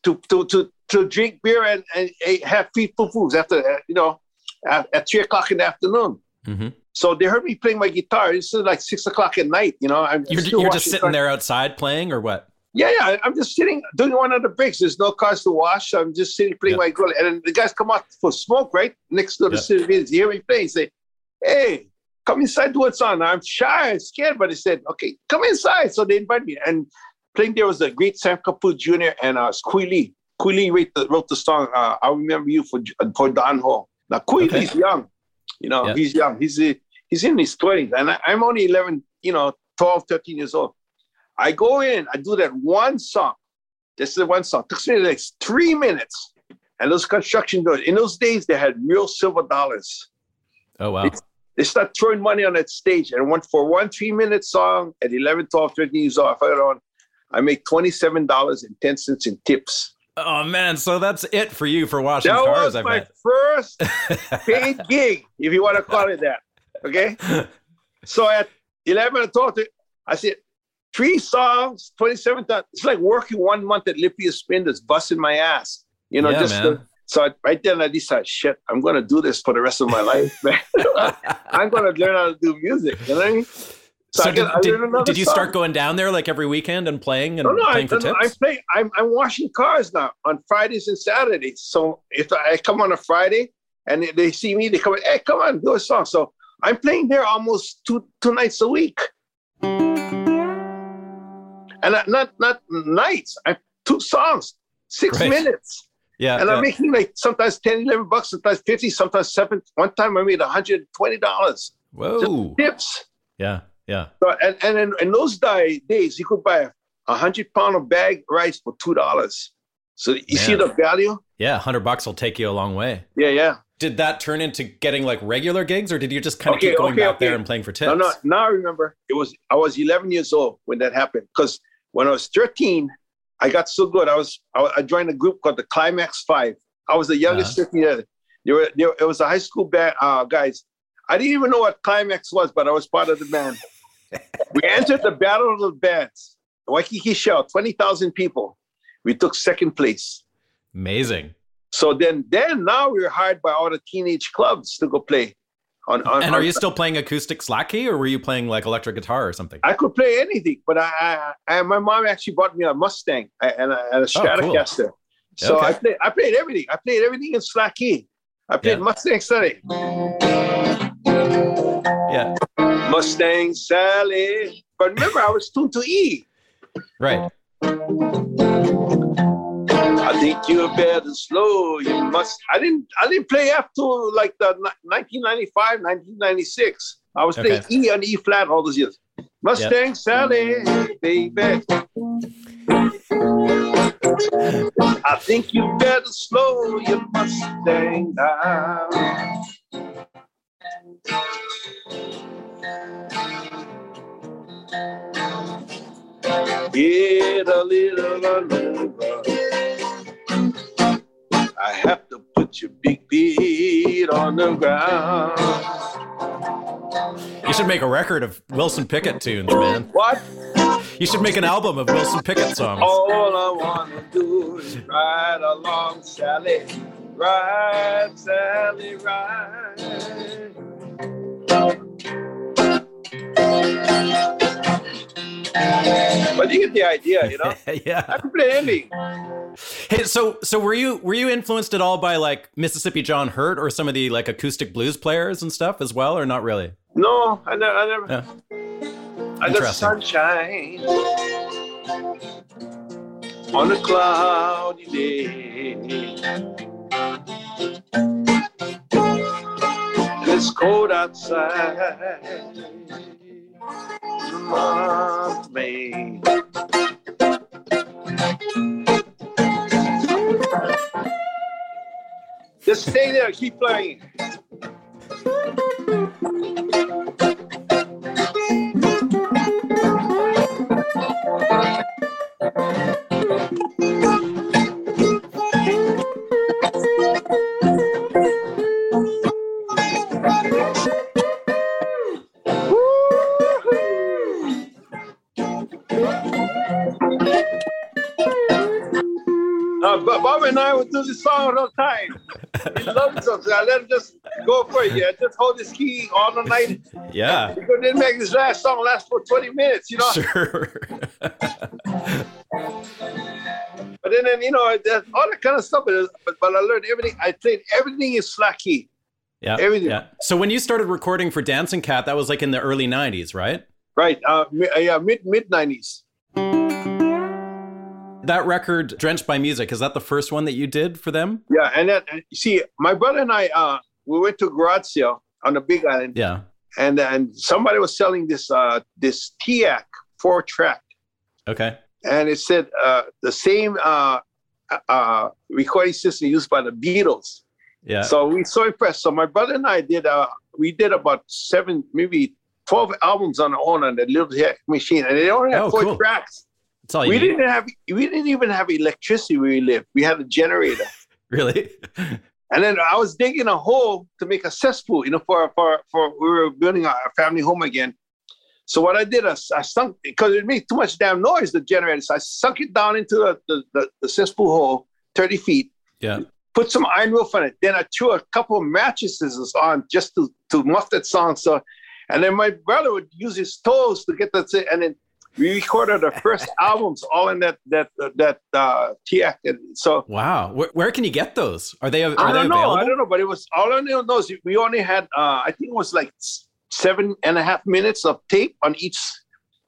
to to to to drink beer and, and, and have free foods after you know at, at three o'clock in the afternoon. hmm So they heard me playing my guitar. It's like six o'clock at night. You know, I'm You're, you're just sitting cars. there outside playing, or what? Yeah, yeah. I'm just sitting doing one of the breaks. There's no cars to wash. I'm just sitting playing Yeah. my guitar. And then the guys come out for smoke, right? Next to the Yeah. videos. You hear me play. Say, hey, come inside, do what's on. I'm shy scared, but they said, okay, come inside. So they invited me. And playing there was the great Sam Kapu Jr. and uh, Kui Lee. Wrote the, wrote the song, uh, I Remember You for, for Don Ho. Now, Kui Okay. Lee's young. You know, Yeah. he's young. He's, uh, he's in his 20s. And I, I'm only 11, you know, 12, 13 years old. I go in, I do that one song. This is the one song. Took me like three minutes. And those construction doors, in those days, they had real silver dollars. Oh wow. It's- They start throwing money on that stage. And one for one three minute song at 11, 12, 13 years old, I put it on. I make $27.10 in tips. Oh man, so that's it for you for washing That cars, was I my first paid gig, if you want to call it that. Okay. So at 11 and 12, I said, three songs, 27 times. It's like working one month at Lipia Spin that's busting my ass. You know, Yeah, just to- so I, right then I decided, shit, I'm going to do this for the rest of my life, man. I'm going to learn how to do music. You know what I mean? So, I did, get- did, you song. start going down there like every weekend and playing and No, no, I, playing for no, tips? I play. I'm, I'm washing cars now on Fridays and Saturdays. So if I come on a Friday and they- they see me, they come, hey, come on, do a song. So I'm playing there almost two two nights a week, and I- not not nights. I two songs, six Right. minutes, yeah, and yeah. I'm making like sometimes 10, 11 bucks, sometimes fifty, sometimes seven. One time I made 120 dollars Whoa. tips. Yeah, yeah. So, and and in, in those di- days, you could buy a hundred pound of bag rice for two dollars. So you see the value? Yeah, 100 bucks will take you a long way. Yeah, yeah. Did that turn into getting like regular gigs or did you just kind of Okay, keep going okay, back there and playing for tips? No, no. Now I remember it was I was 11 years old when that happened. Because when I was 13, I got so good. I was I, I joined a group called the Climax Five. I was the youngest Uh-huh. 13 years. There were there, it was a high school band uh, guys. I didn't even know what Climax was, but I was part of the band. we entered the Battle of the Bands, Waikiki Shell, 20,000 people. We took second place. Amazing. So then, then now we were hired by all the teenage clubs to go play. On, on and are on, you still playing acoustic slack key, or were you playing like electric guitar or something? I could play anything, but I, I, I my mom actually bought me a Mustang and a, and a oh, Stratocaster. Oh, cool. So okay. I played I played everything. I played everything in slack key. I played yeah. Mustang Sally. Yeah. Mustang Sally. But remember, I was tuned to E. Right. I think you're better slow. You must. I didn't. I didn't play F till like the 1995, 1996. I was playing okay. E and E flat all those years. Mustang yep. Sally, baby. I think you better slow your Mustang down. Get a little over. I have to put your big feet on the ground. You should make a record of Wilson Pickett tunes, man. What? You should make an album of Wilson Pickett songs. All I want to do is ride along Sally. Ride, Sally, ride. But you get the idea, you know. yeah, I can play anything. Hey, so so were you were you influenced at all by like Mississippi John Hurt or some of the like acoustic blues players and stuff as well, or not really? No, I never. I never. Yeah. I got sunshine on a cloudy day. It's cold outside of May. Just stay there, keep playing. And I would do this song all the time. He loves us. I let him just go for it. Yeah, just hold his key all the night. Yeah. Because didn't make this last song last for 20 minutes, you know? Sure. but then, then you know, all that kind of stuff. But, but I learned everything. I played everything is slack key. Yeah. Everything. Yeah. So when you started recording for Dancing Cat, that was like in the early 90s, right? Right. Uh, yeah, mid mid 90s that record, Drenched by Music, is that the first one that you did for them? Yeah, and then see, my brother and I, uh, we went to sale on the Big Island. Yeah, and and somebody was selling this uh this TEAC four track. Okay. And it said uh, the same uh, uh, recording system used by the Beatles. Yeah. So we so impressed. So my brother and I did uh we did about seven, maybe twelve albums on our own on the little machine, and they only had oh, four cool. tracks we need. didn't have we didn't even have electricity where we lived. We had a generator. really? and then I was digging a hole to make a cesspool, you know, for for for we were building our family home again. So what I did, I, I sunk because it made too much damn noise. The generator, so I sunk it down into the the, the, the cesspool hole, thirty feet. Yeah. Put some iron roof on it. Then I threw a couple of mattresses on just to to muff that song. So, and then my brother would use his toes to get that, and then we recorded our first albums all in that that that uh TEAC. So wow, where, where, can you get those? Are they are I don't they know. I don't know, but it was all I those. we only had uh I think it was like seven and a half minutes of tape on each,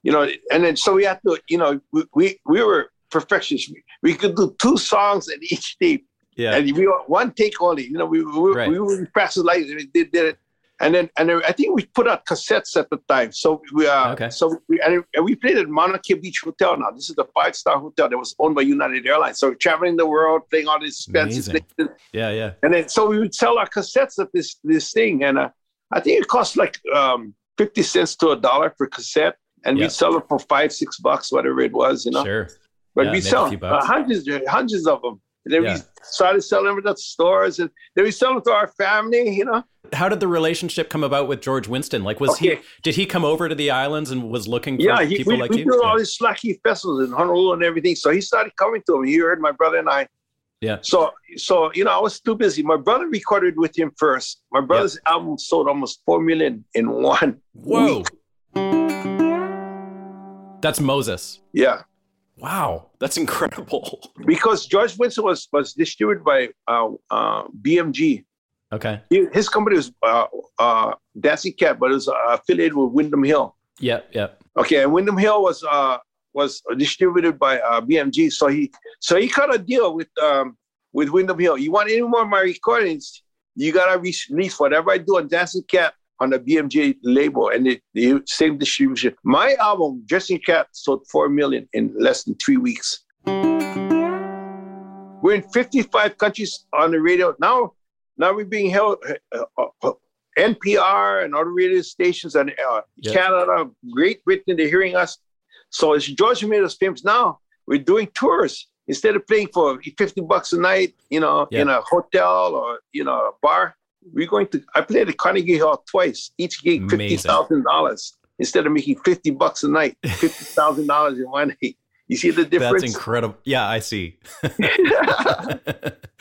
you know, and then so we had to, you know, we we, we were perfectionists. We, we could do two songs in each tape. Yeah. And we one take only. You know, we we, right. we were as light. We did, did it and then and I think we put out cassettes at the time. So we uh, okay. so we and we played at Mauna Kea Beach Hotel. Now this is the five star hotel that was owned by United Airlines. So traveling the world, playing all these expensive things. Yeah, yeah. And then so we would sell our cassettes at this this thing, and uh, I think it cost like um, fifty cents to a dollar per cassette, and yep. we sell it for five six bucks, whatever it was, you know. Sure. But yeah, we sell uh, hundreds hundreds of them. And then yeah. we started selling them at the stores, and then we sell them to our family, you know. How did the relationship come about with George Winston? Like, was Okay. he did he come over to the islands and was looking for Yeah, he, people we, like we you? do all yeah. these slack key festivals in Honolulu and everything. So he started coming to him. He heard my brother and I. Yeah. So, so you know, I was too busy. My brother recorded with him first. My brother's album sold almost four million in one Whoa, week. that's Moses. Yeah, Wow, that's incredible. because George Winston was was distributed by uh, uh, BMG. Okay. He- His company was uh, uh, Dancing Cat, but it was uh, affiliated with Windham Hill. Yep. Yep. Okay, and Windham Hill was uh, was distributed by uh, BMG. So he so he cut a deal with um, with Windham Hill. You want any more of my recordings? You gotta release whatever I do on Dancing Cat on the BMG label, and it, the same distribution. My album, Dancing Cat, sold four million in less than three weeks. We're in 55 countries on the radio now. Now we're being held. Uh, uh, uh, NPR and other radio stations and uh, Yeah. Canada, Great Britain, they're hearing us. So it's George made us famous now, we're doing tours. Instead of playing for 50 bucks a night, you know, Yeah. in a hotel or, you know, a bar, we're going to, I played at Carnegie Hall twice, each gig $50,000 instead of making 50 bucks a night, $50,000 in one night. You see the difference? That's incredible. Yeah, I see.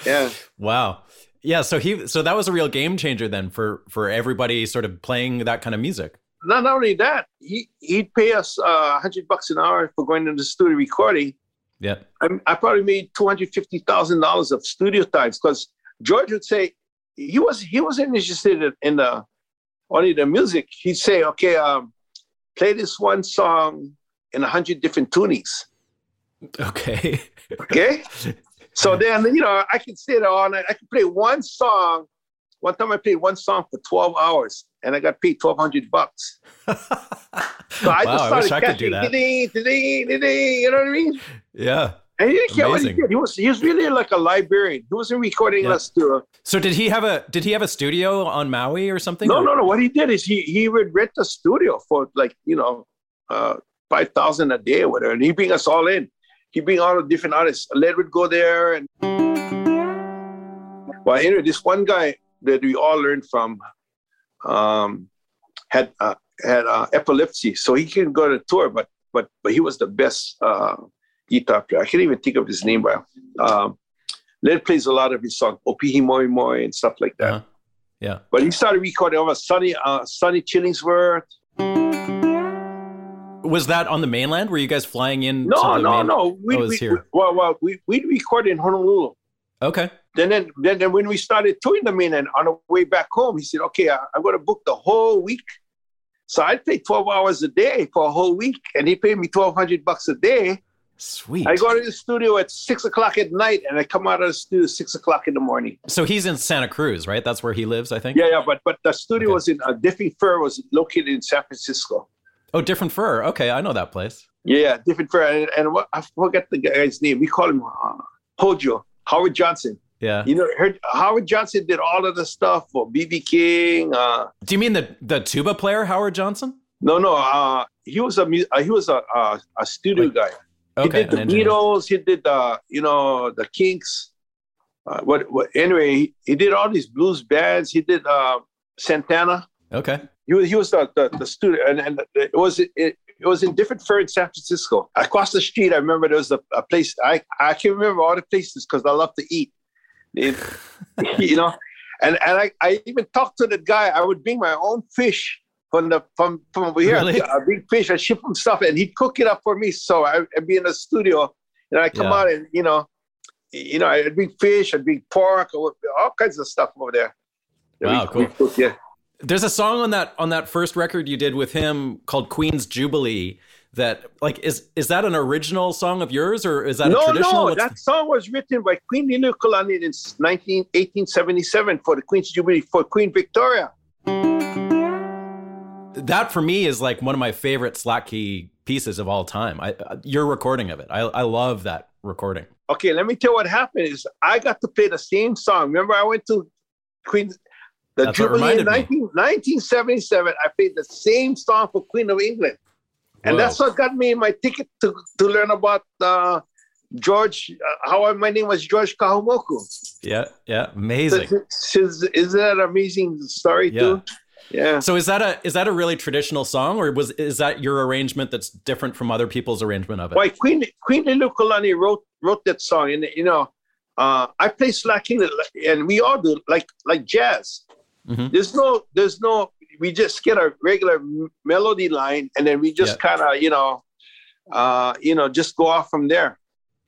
yeah. wow. Yeah, so he so that was a real game changer then for for everybody sort of playing that kind of music. not only that, he he'd pay us uh, hundred bucks an hour for going to the studio recording. Yeah. I, I probably made two hundred fifty thousand dollars of studio times because George would say he was he wasn't interested in- in the only the music. He'd say, "Okay, um, play this one song in a hundred different tunings." Okay. Okay, so then you know I could stay there all night. I could play one song. One time I played one song for twelve hours, and I got paid twelve hundred bucks. So I wow, just I wish I could do that. You know what I mean? Yeah. And he didn't care what he Amazing. did. He was he was really like a librarian. He wasn't recording Yeah. us to. So did he have a did he have a studio on Maui or something? No, Or- no, no. What he did is he he would rent a studio for like you know, uh, five thousand a day or whatever, and he bring us all in. He bring all the different artists. Led would go there, and well, anyway, this one guy that we all learned from um, had uh, had uh, epilepsy, so he couldn't go to tour, but but but he was the best uh, guitar player. I can't even think of his name, but um, Led plays a lot of his songs, Opihi Moi Moi and stuff like that. Uh-huh. Yeah. But he started recording over Sonny uh, Sonny Chillingworth. Was that on the mainland? Were you guys flying in? to No, no, main- no. We, Oh, we, here. well, well, we we recorded in Honolulu. Okay. Then, then, then, then when we started touring the mainland on the way back home, he said, "Okay, I, I'm going to book the whole week." So I'd pay 12 hours a day for a whole week, and he paid me 1,200 bucks a day. Sweet. I go to the studio at six o'clock at night, and I come out of the studio at six o'clock in the morning. so he's in Santa Cruz, right? That's where he lives, I think. Yeah, yeah, but but the studio Okay. was in uh, Different Fur was located in San Francisco. Oh, different fur. Okay, I know that place. Yeah, different Fur, and, and what, I forget the guy's name. We call him uh, Hojo Howard Johnson. Yeah. You know, heard, Howard Johnson did all of the stuff for BB King. Uh, Do you mean the the tuba player Howard Johnson? no, no, uh, he was a uh, he was a uh, a studio Like, guy. Okay. he did the. Beatles. He did the you know the Kinks. Uh, what, what anyway? He, he did all these blues bands. He did uh, Santana. Okay. He was he was the the, the studio, and, and it was it, it was in different fur in San Francisco. Across the street, I remember there was a, a place. I I can remember all the places because I love to eat. It- you know, and and I, I even talked to the guy. I would bring my own fish from the from from over here. Really? A big fish. I ship him stuff, and he'd cook it up for me. So I, I'd be in the studio, and I come Yeah. out and you know, you know, I'd bring fish, I'd bring pork, or all kinds of stuff over there. Wow, cool. cook, Yeah. There's a song on that on that first record you did with him called Queen's Jubilee. That like is is that an original song of yours or is that a no, traditional? no, What's- that song was written by Queen Liliuokalani in 19, 1877 for the Queen's Jubilee for Queen Victoria. that for me is like one of my favorite slack key pieces of all time. I uh, your recording of it. I I love that recording. Okay, let me tell you what happened is I got to play the same song. Remember, I went to Queen the That's Jubilee in 19, 1977. I played the same song for Queen of England. And Whoa. that's what got me my ticket to, to learn about uh, George, uh, how my name was George Kahumoku. Yeah, yeah, amazing. So, is, is that an amazing story Yeah. too? Yeah. So is that a is that a really traditional song, or was is that your arrangement that's different from other people's arrangement of it? Why Queen Queen Liliuokalani wrote wrote that song, and you know, uh, I play slacking, and we all do like like jazz. Mhm. There's no there's no we just get a regular melody line, and then we just Yeah. kind of you know, uh, you know, just go off from there.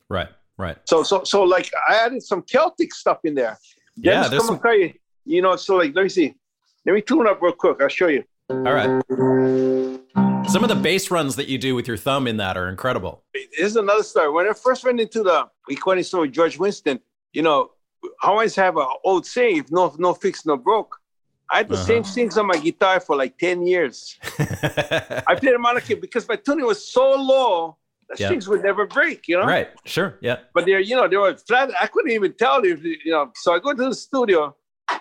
Right, right. So so so like I added some Celtic stuff in there. Yeah, there's some- Kamakaya, you know, so like let me see. Let me tune up real quick. I'll show you. All right. Some of the bass runs that you do with your thumb in that are incredible. Here's another story. When I first went into the recording store with George Winston, you know, I always have an old saying, if no no fix, no broke. I had the Uh-huh. same strings on my guitar for like 10 years. I played harmonica because my tuning was so low, the Yeah. strings would never break, you know? right. Sure. Yeah. But they're, you know, they were flat. I couldn't even tell if, you know. So I go to the studio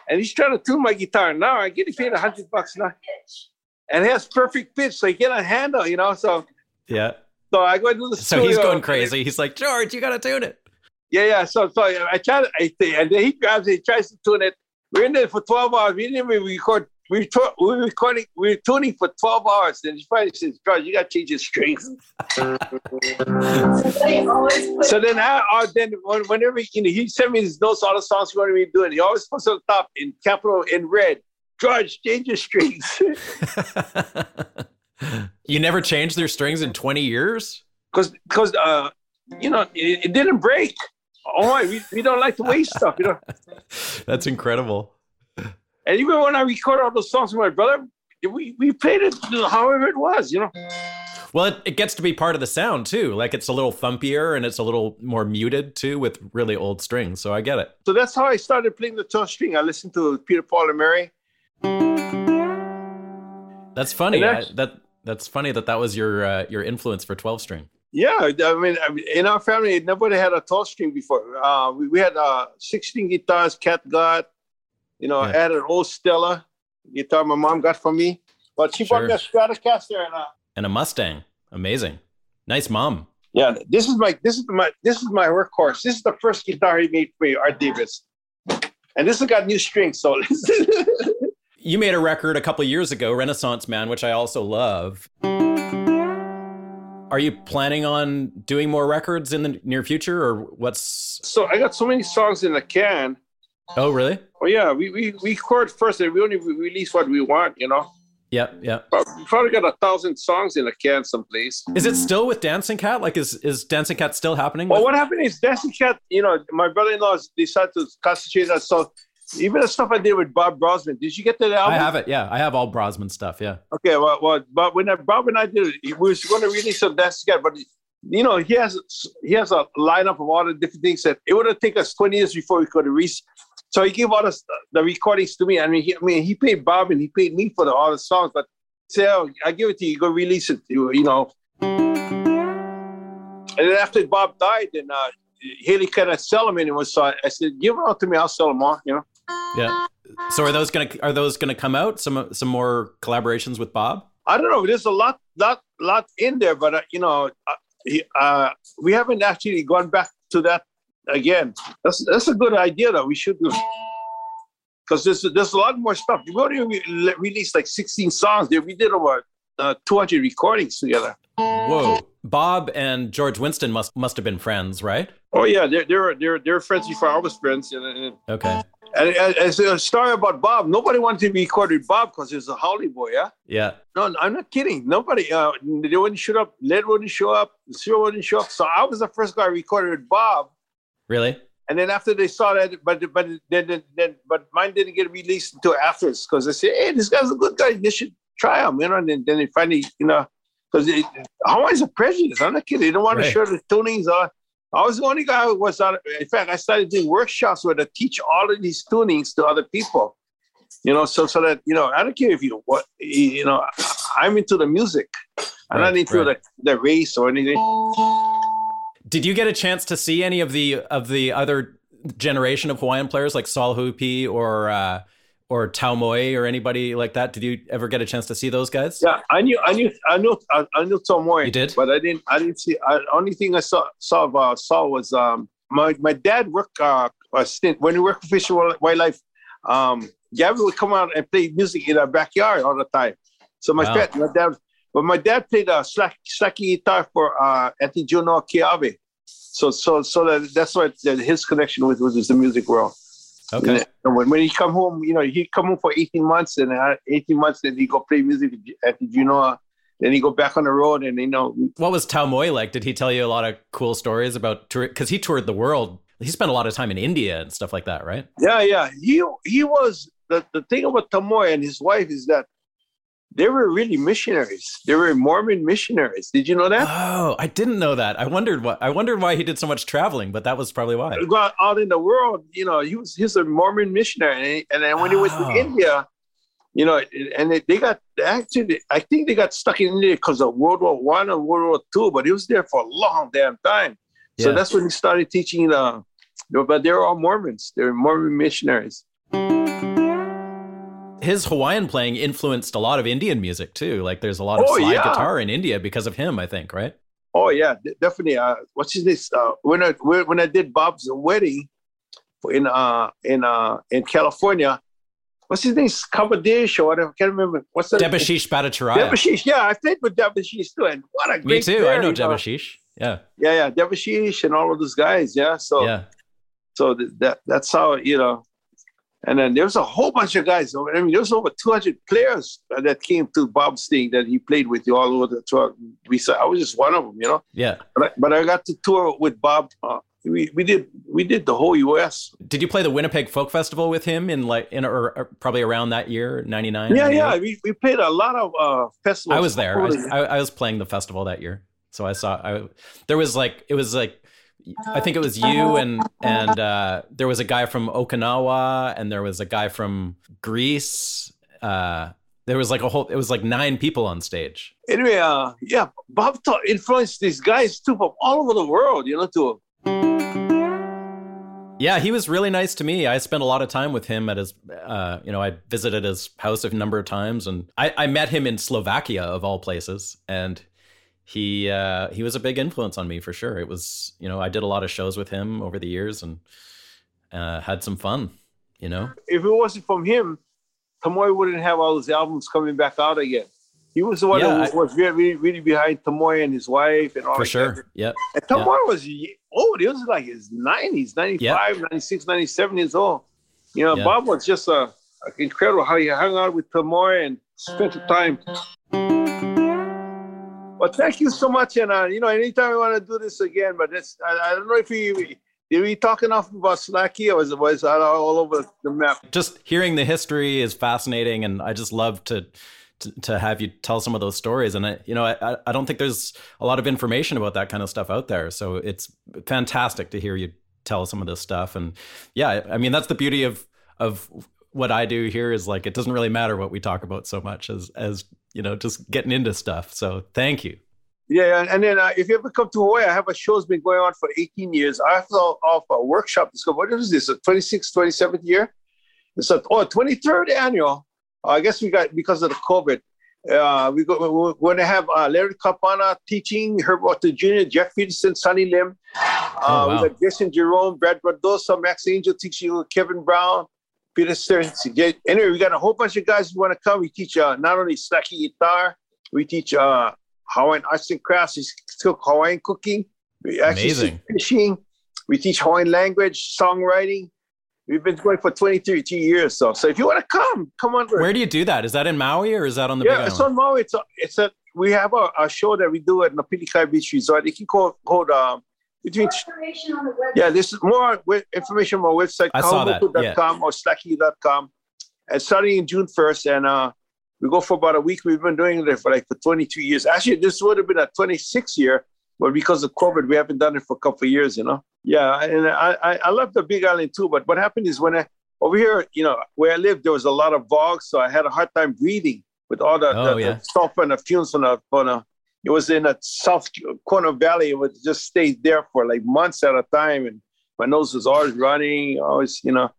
and he's trying to tune my guitar. Now I get paid a hundred bucks now. And it has perfect pitch, so you get a handle, you know. So Yeah. so I go into the So studio. he's going crazy. He's like, George, you got to tune it. Yeah, yeah. So so I try to, I and then he grabs it, he tries to tune it. We're in there for 12 hours. We didn't even record. We to, we were recording, we were tuning for 12 hours. Then he finally says, George, you got to change your strings. So then, I, I then when- whenever you know, he sent me his notes, all the songs he wanted me to do, and he always puts on the top in capital in red. George, change your strings, you never changed their strings in 20 years? because because uh, you know it, it didn't break. Oh, we, we don't like to waste stuff, you know. That's incredible. And even when I record all those songs with my brother, we, we played it however it was, you know. Well, it, it gets to be part of the sound too. Like it's a little thumpier and it's a little more muted too with really old strings. So I get it. So that's how I started playing the 12 string. I listened to Peter, Paul, and Mary. That's funny. And I, that that's funny that that was your uh, your influence for 12 string. Yeah, I mean, in our family, nobody had a 12 string before. Uh, we, we had uh, 16 guitars, Cat got, you know, Yeah. I had an old Stella guitar my mom got for me. But she bought me a Stratocaster and uh, And a Mustang. Amazing. Nice mom. yeah, this is my this is my this is my workhorse. This is the first guitar he made for me, Art Davis. And this has got new strings, so You made a record a couple years ago, Renaissance Man, which I also love. Are you planning on doing more records in the near future or what's so I got so many songs in the can. Oh, really? Oh yeah, we we we record first and we only release what we want, you know. Yep, yep. But We probably got a thousand songs in a can someplace. Is it still with Dancing Cat? Like is is Dancing Cat still happening? Well, with- what happened is Dancing Cat, you know, my brother-in-law decided to concentrate on so even the stuff I did with Bob Brozman. Did you get that album? I have it. Yeah, I have all Brozman stuff. Yeah. Okay, well, well but when I, Bob and I did it, we was going to release some Dancing Cat, but you know, he has he has a lineup of all the different things that it would have taken us 20 years before we could release. So he gave all the, the recordings to me. I mean, he, I mean, he paid Bob and he paid me for the, all the songs, but say, oh, I give it to you, go release it, you, you know. And then after Bob died, then uh, Haley couldn't sell them anymore. So I, said, give them out to me, I'll sell them all, you know. Yeah. So are those gonna are those gonna come out? Some some more collaborations with Bob? I don't know. There's a lot, lot, lot in there, but uh, you know, uh, uh, we haven't actually gone back to that again. That's that's a good idea, though. We should do because there's there's a lot more stuff. We already re- released like 16 songs. There, we did over uh, 200 recordings together. Whoa. Bob and George Winston must must have been friends, right? Oh yeah, they're they're they're, they're friends before I was friends. Okay. And, as a story about Bob, nobody wanted to be recorded with Bob because he's a haole boy. Yeah. Yeah. No, I'm not kidding. Nobody, uh, they wouldn't show up. Led wouldn't show up. Cyril wouldn't show up. So I was the first guy recorded with Bob. Really? And then after they saw that, but but then then, but mine didn't get released until afterwards because they said, hey, this guy's a good guy. You should try him, you know. And then, then they finally, you know, because Hawaii's a prejudice. I'm not kidding. They don't want Right. to show the tunings. Uh, I was the only guy who was on. In fact, I started doing workshops where to teach all of these tunings to other people. You know, so so that you know, I don't care if you what you know. I'm into the music. I'm Right, not into right. the, the race or anything. Did you get a chance to see any of the of the other generation of Hawaiian players like Sol Hoopii or uh, or Tau Moe or anybody like that? Did you ever get a chance to see those guys? Yeah, I knew, I knew, I knew, I, I knew Tau Moe. You did? but I didn't, I didn't see. I, only thing I saw saw uh, saw was um my my dad worked uh a stint when he worked for Fish and Wildlife. Um, Gavin would come out and play music in our backyard all the time. So my Wow. dad, my dad, but my dad played a slack slacky guitar for uh Juno Kiabe. So so so that that's what that his connection with was the music world. Okay. And when, when he come home, you know, he come home for 18 months and uh, 18 months, then he go play music at the Genoa. Then he go back on the road and, you know, What was Tau Moe like? Did he tell you a lot of cool stories about tour? Because he toured the world. He spent a lot of time in India and stuff like that, right? yeah, yeah. He he was, the, the thing about Tau Moe and his wife is that they were really missionaries. They were Mormon missionaries. Did you know that? Oh, I didn't know that. I wondered what I wondered why he did so much traveling, but that was probably why. Go out, out in the world, you know, he was he's a Mormon missionary, and, then when he went Oh. to India, you know, and they, they got actually, I think they got stuck in India because of World War One and World War Two, but he was there for a long damn time. Yeah. So that's when he started teaching. Uh, but they were all Mormons. They were Mormon missionaries. His Hawaiian playing influenced a lot of Indian music too. Like there's a lot of Oh, slide yeah. guitar in India because of him, I think, right? Oh yeah, de- definitely. Uh, what's his name? Uh, when I when I did Bob's wedding in uh in uh in California, what's his name? Kabadish or whatever. I can't remember. What's that? Debashish Bhattacharya. Debashish. Yeah, I played with Debashish too, and what a Me great too. player, I know you Debashish. Yeah. Yeah, yeah, Debashish and all of those guys. Yeah, so Yeah. so th- that that's how you know. And then there was a whole bunch of guys. I mean, there was over 200 players that came to Bob's thing that he played with you all over the tour. We saw, I was just one of them, you know. Yeah. But I, but I got to tour with Bob. Uh, we, we did we did the whole U.S. Did you play the Winnipeg Folk Festival with him in like in or, or probably around that year, ninety nine? Yeah, yeah. We, we played a lot of uh, festivals. I was there. I, I, I was playing the festival that year, so I saw. I there was like it was like I think it was you and and uh, there was a guy from Okinawa and there was a guy from Greece. Uh, there was like a whole. It was like nine people on stage. anyway, uh, yeah, Bob taught, influenced these guys too from all over the world. You know, to Yeah, he was really nice to me. I spent a lot of time with him at his, uh, you know, I visited his house a number of times, and I, I met him in Slovakia of all places, and he uh, he was a big influence on me for sure. It was, you know, I did a lot of shows with him over the years and uh, had some fun. You know, if it wasn't from him, Tau Moe wouldn't have all his albums coming back out again. He was the one Yeah, who was really, really, behind Tau Moe and his wife and all for sure. Yep. And Tau Moe was old. He was like his 90s, 95, 96, 97 years old. You know, Yeah. Bob was just uh, incredible how he hung out with Tau Moe and spent the time. Well, thank you so much. And, uh, you know, anytime we want to do this again, but it's, I, I don't know if we, did we talk enough about slack key or was it was all over the map? Just hearing the history is fascinating, and I just love to. To, to have you tell some of those stories, and I, you know, I, I don't think there's a lot of information about that kind of stuff out there. So it's fantastic to hear you tell some of this stuff. And yeah, I mean, that's the beauty of of what I do here is like it doesn't really matter what we talk about so much as as you know just getting into stuff. So thank you. Yeah, and- then uh, if you ever come to Hawaii, I have a show that's been going on for 18 years. I have to off a workshop. This what is this? A 26th, 27th year? It's a oh, 23rd annual. I guess we got because of the COVID. Uh, we go, we're going to have uh, Larry Kaapana teaching, Herb Ohta Jr., Jeff Peterson, Sonny Lim. Uh, Oh, wow. We got Jason Jerome, Brad Bradosa, Max Angel teaching, Kevin Brown, Peter Stearns. Anyway, we got a whole bunch of guys who want to come. We teach uh, not only slack key guitar, we teach uh, Hawaiian arts and crafts. We still Hawaiian cooking. We actually teach Amazing. fishing. We teach Hawaiian language, songwriting. We've been going for 23 years. So, so if you want to come, come on. Where do you do that? Is that in Maui or is that on the yeah, Big it's on Maui. It's a, it's a, we have a, a show that we do at Napili Kai Beach Resort. You can call, call um, between, information on the website. yeah, there's more wi- information on our website, I saw that, yeah. kahumoku.com or slacky.com. And starting in June 1st, and uh, we go for about a week. We've been doing it for like for 22 years. Actually, this would have been a 26 year, but because of COVID, we haven't done it for a couple of years, you know? Yeah, and I, I, I love the Big Island too, but what happened is when I, over here, you know, where I lived, there was a lot of bogs, so I had a hard time breathing with all the, Oh, the, yeah. the sulfur and the fumes on the, on the, it was in a south corner valley. It would just stay there for like months at a time, and my nose was always running, always, you know.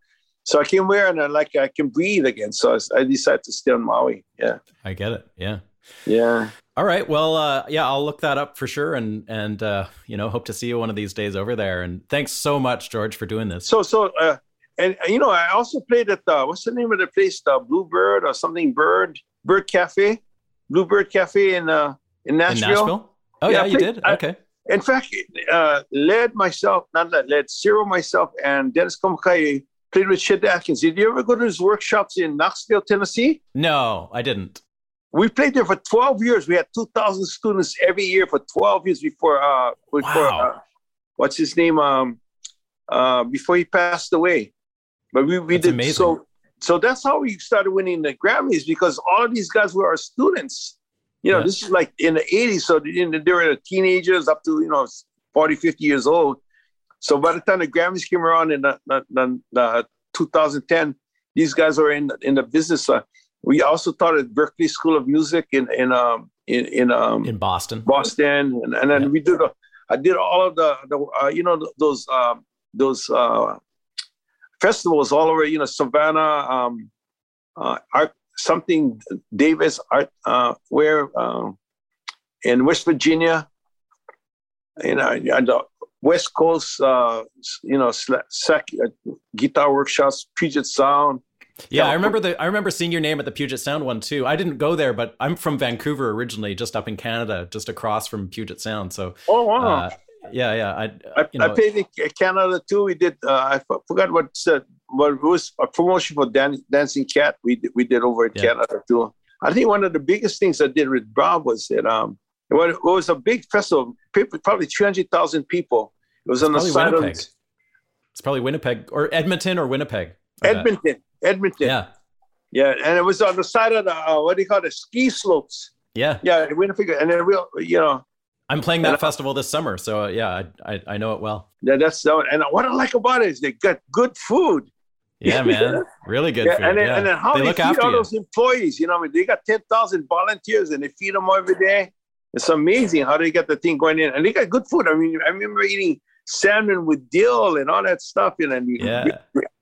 So I came here and I like I can breathe again. So I, I decided to stay on Maui. Yeah. I get it. Yeah. Yeah. All right. Well, uh, yeah, I'll look that up for sure, and and uh, you know, hope to see you one of these days over there. And thanks so much, George, for doing this. So so uh, and you know, I also played at the what's the name of the place? The Bluebird or something Bird Bird Cafe, Bluebird Cafe in uh in Nashville. In Nashville? Oh yeah, yeah you did. I, okay. In fact, uh, led myself, not led, led Cyril myself and Dennis Kamakahi played with Chet Atkins. Did you ever go to his workshops in Knoxville, Tennessee? No, I didn't. We played there for 12 years. We had 2,000 students every year for 12 years before, uh, before wow. uh, what's his name? Um, uh, before he passed away. But we, we That's did amazing. so. So that's how we started winning the Grammys because all of these guys were our students. You know, Yeah. this is like in the 80s. So they were teenagers up to, you know, 40, 50 years old. So by the time the Grammys came around in the, the, the, the 2010, these guys were in in the business. Uh, we also taught at Berklee School of Music in in um in in um In Boston. Boston, and, and then Yeah. we did. A, I did all of the the uh, you know those um, those uh, festivals all over. You know Savannah, um, uh, something Davis art uh, where um, in West Virginia, you know, the West Coast, uh, you know, sec, uh, guitar workshops, Puget Sound. Yeah, I remember the I remember seeing your name at the Puget Sound one too. I didn't go there, but I'm from Vancouver originally, just up in Canada, just across from Puget Sound. So Oh wow! uh, yeah, yeah. I, I, you know, I played in Canada too. We did. Uh, I forgot what said. What it was a promotion for Dan- Dancing Cat. We did, we did over in Yeah. Canada too. I think one of the biggest things I did with Bob was that um, it was, it was a big festival. Probably three hundred thousand people. It was on the side of Winnipeg. It's probably Winnipeg or Edmonton or Winnipeg. Bet. Edmonton. Edmonton. Yeah, yeah, and it was on the side of the uh, what do you call it? Ski slopes. yeah. Yeah, Winnipeg, and then we, you know, I'm playing And that I- festival this summer, so uh, yeah, I, I I know it well. yeah, that's so. and what I like about it is they got good food. Yeah, man, really good Yeah, food. and then, yeah. and then how they they, look feed all you. those employees. You know, I mean, they got ten thousand volunteers, and they feed them every day. It's amazing how they get the thing going in, and they got good food. I mean, I remember eating salmon with dill and all that stuff, you know, and Yeah.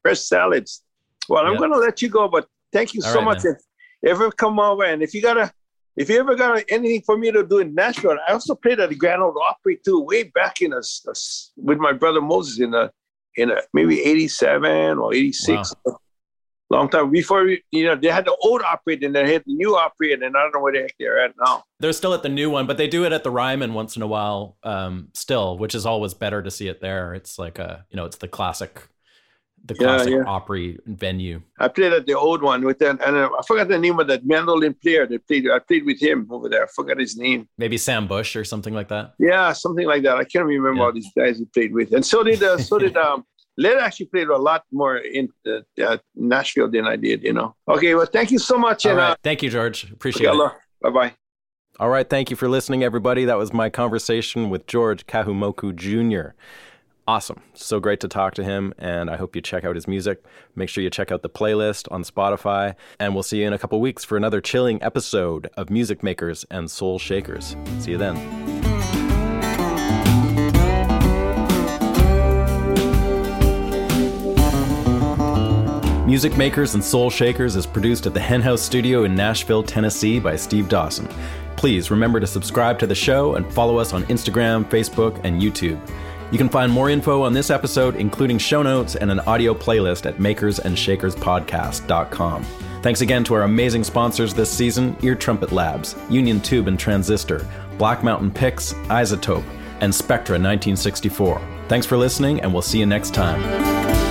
fresh salads. Well, I'm going to let you go, but thank you All so right, much. If you ever come over, and if you gotta, if you ever got anything for me to do in Nashville, I also played at the Grand Ole Opry too, way back in us with my brother Moses in a in a maybe '87 or '86. Long time before we- you know they had the old operator and they had the new operator, and I don't know where the heck they're at now. They're still at the new one, but they do it at the Ryman once in a while, um, still, which is always better to see it there. It's like a, you know, it's the classic, the Yeah, classic yeah. Opry venue. I played at the old one with them, and uh, I forgot the name of that mandolin player that played. I played with him over there. I forgot his name. Maybe Sam Bush or something like that. Yeah, something like that. I can't remember Yeah. all these guys he played with, and so did uh, so did um. Led actually played a lot more in uh, uh, Nashville than I did. You know. Okay, well, thank you so much, All and right. Thank you, George. Appreciate uh, it. bye bye. All right. Thank you for listening, everybody. That was my conversation with George Kahumoku Jr. Awesome. So great to talk to him, and I hope you check out his music. Make sure you check out the playlist on Spotify, and we'll see you in a couple weeks for another chilling episode of Music Makers and Soul Shakers. See you then. Music Makers and Soul Shakers is produced at the Henhouse Studio in Nashville, Tennessee by Steve Dawson. Please remember to subscribe to the show and follow us on Instagram, Facebook, and YouTube. You can find more info on this episode, including show notes and an audio playlist at makersandShakerspodcast.com. Thanks again to our amazing sponsors this season Ear Trumpet Labs, Union Tube and Transistor, Black Mountain Picks, Izotope, and Spectra 1964. Thanks for listening, and we'll see you next time.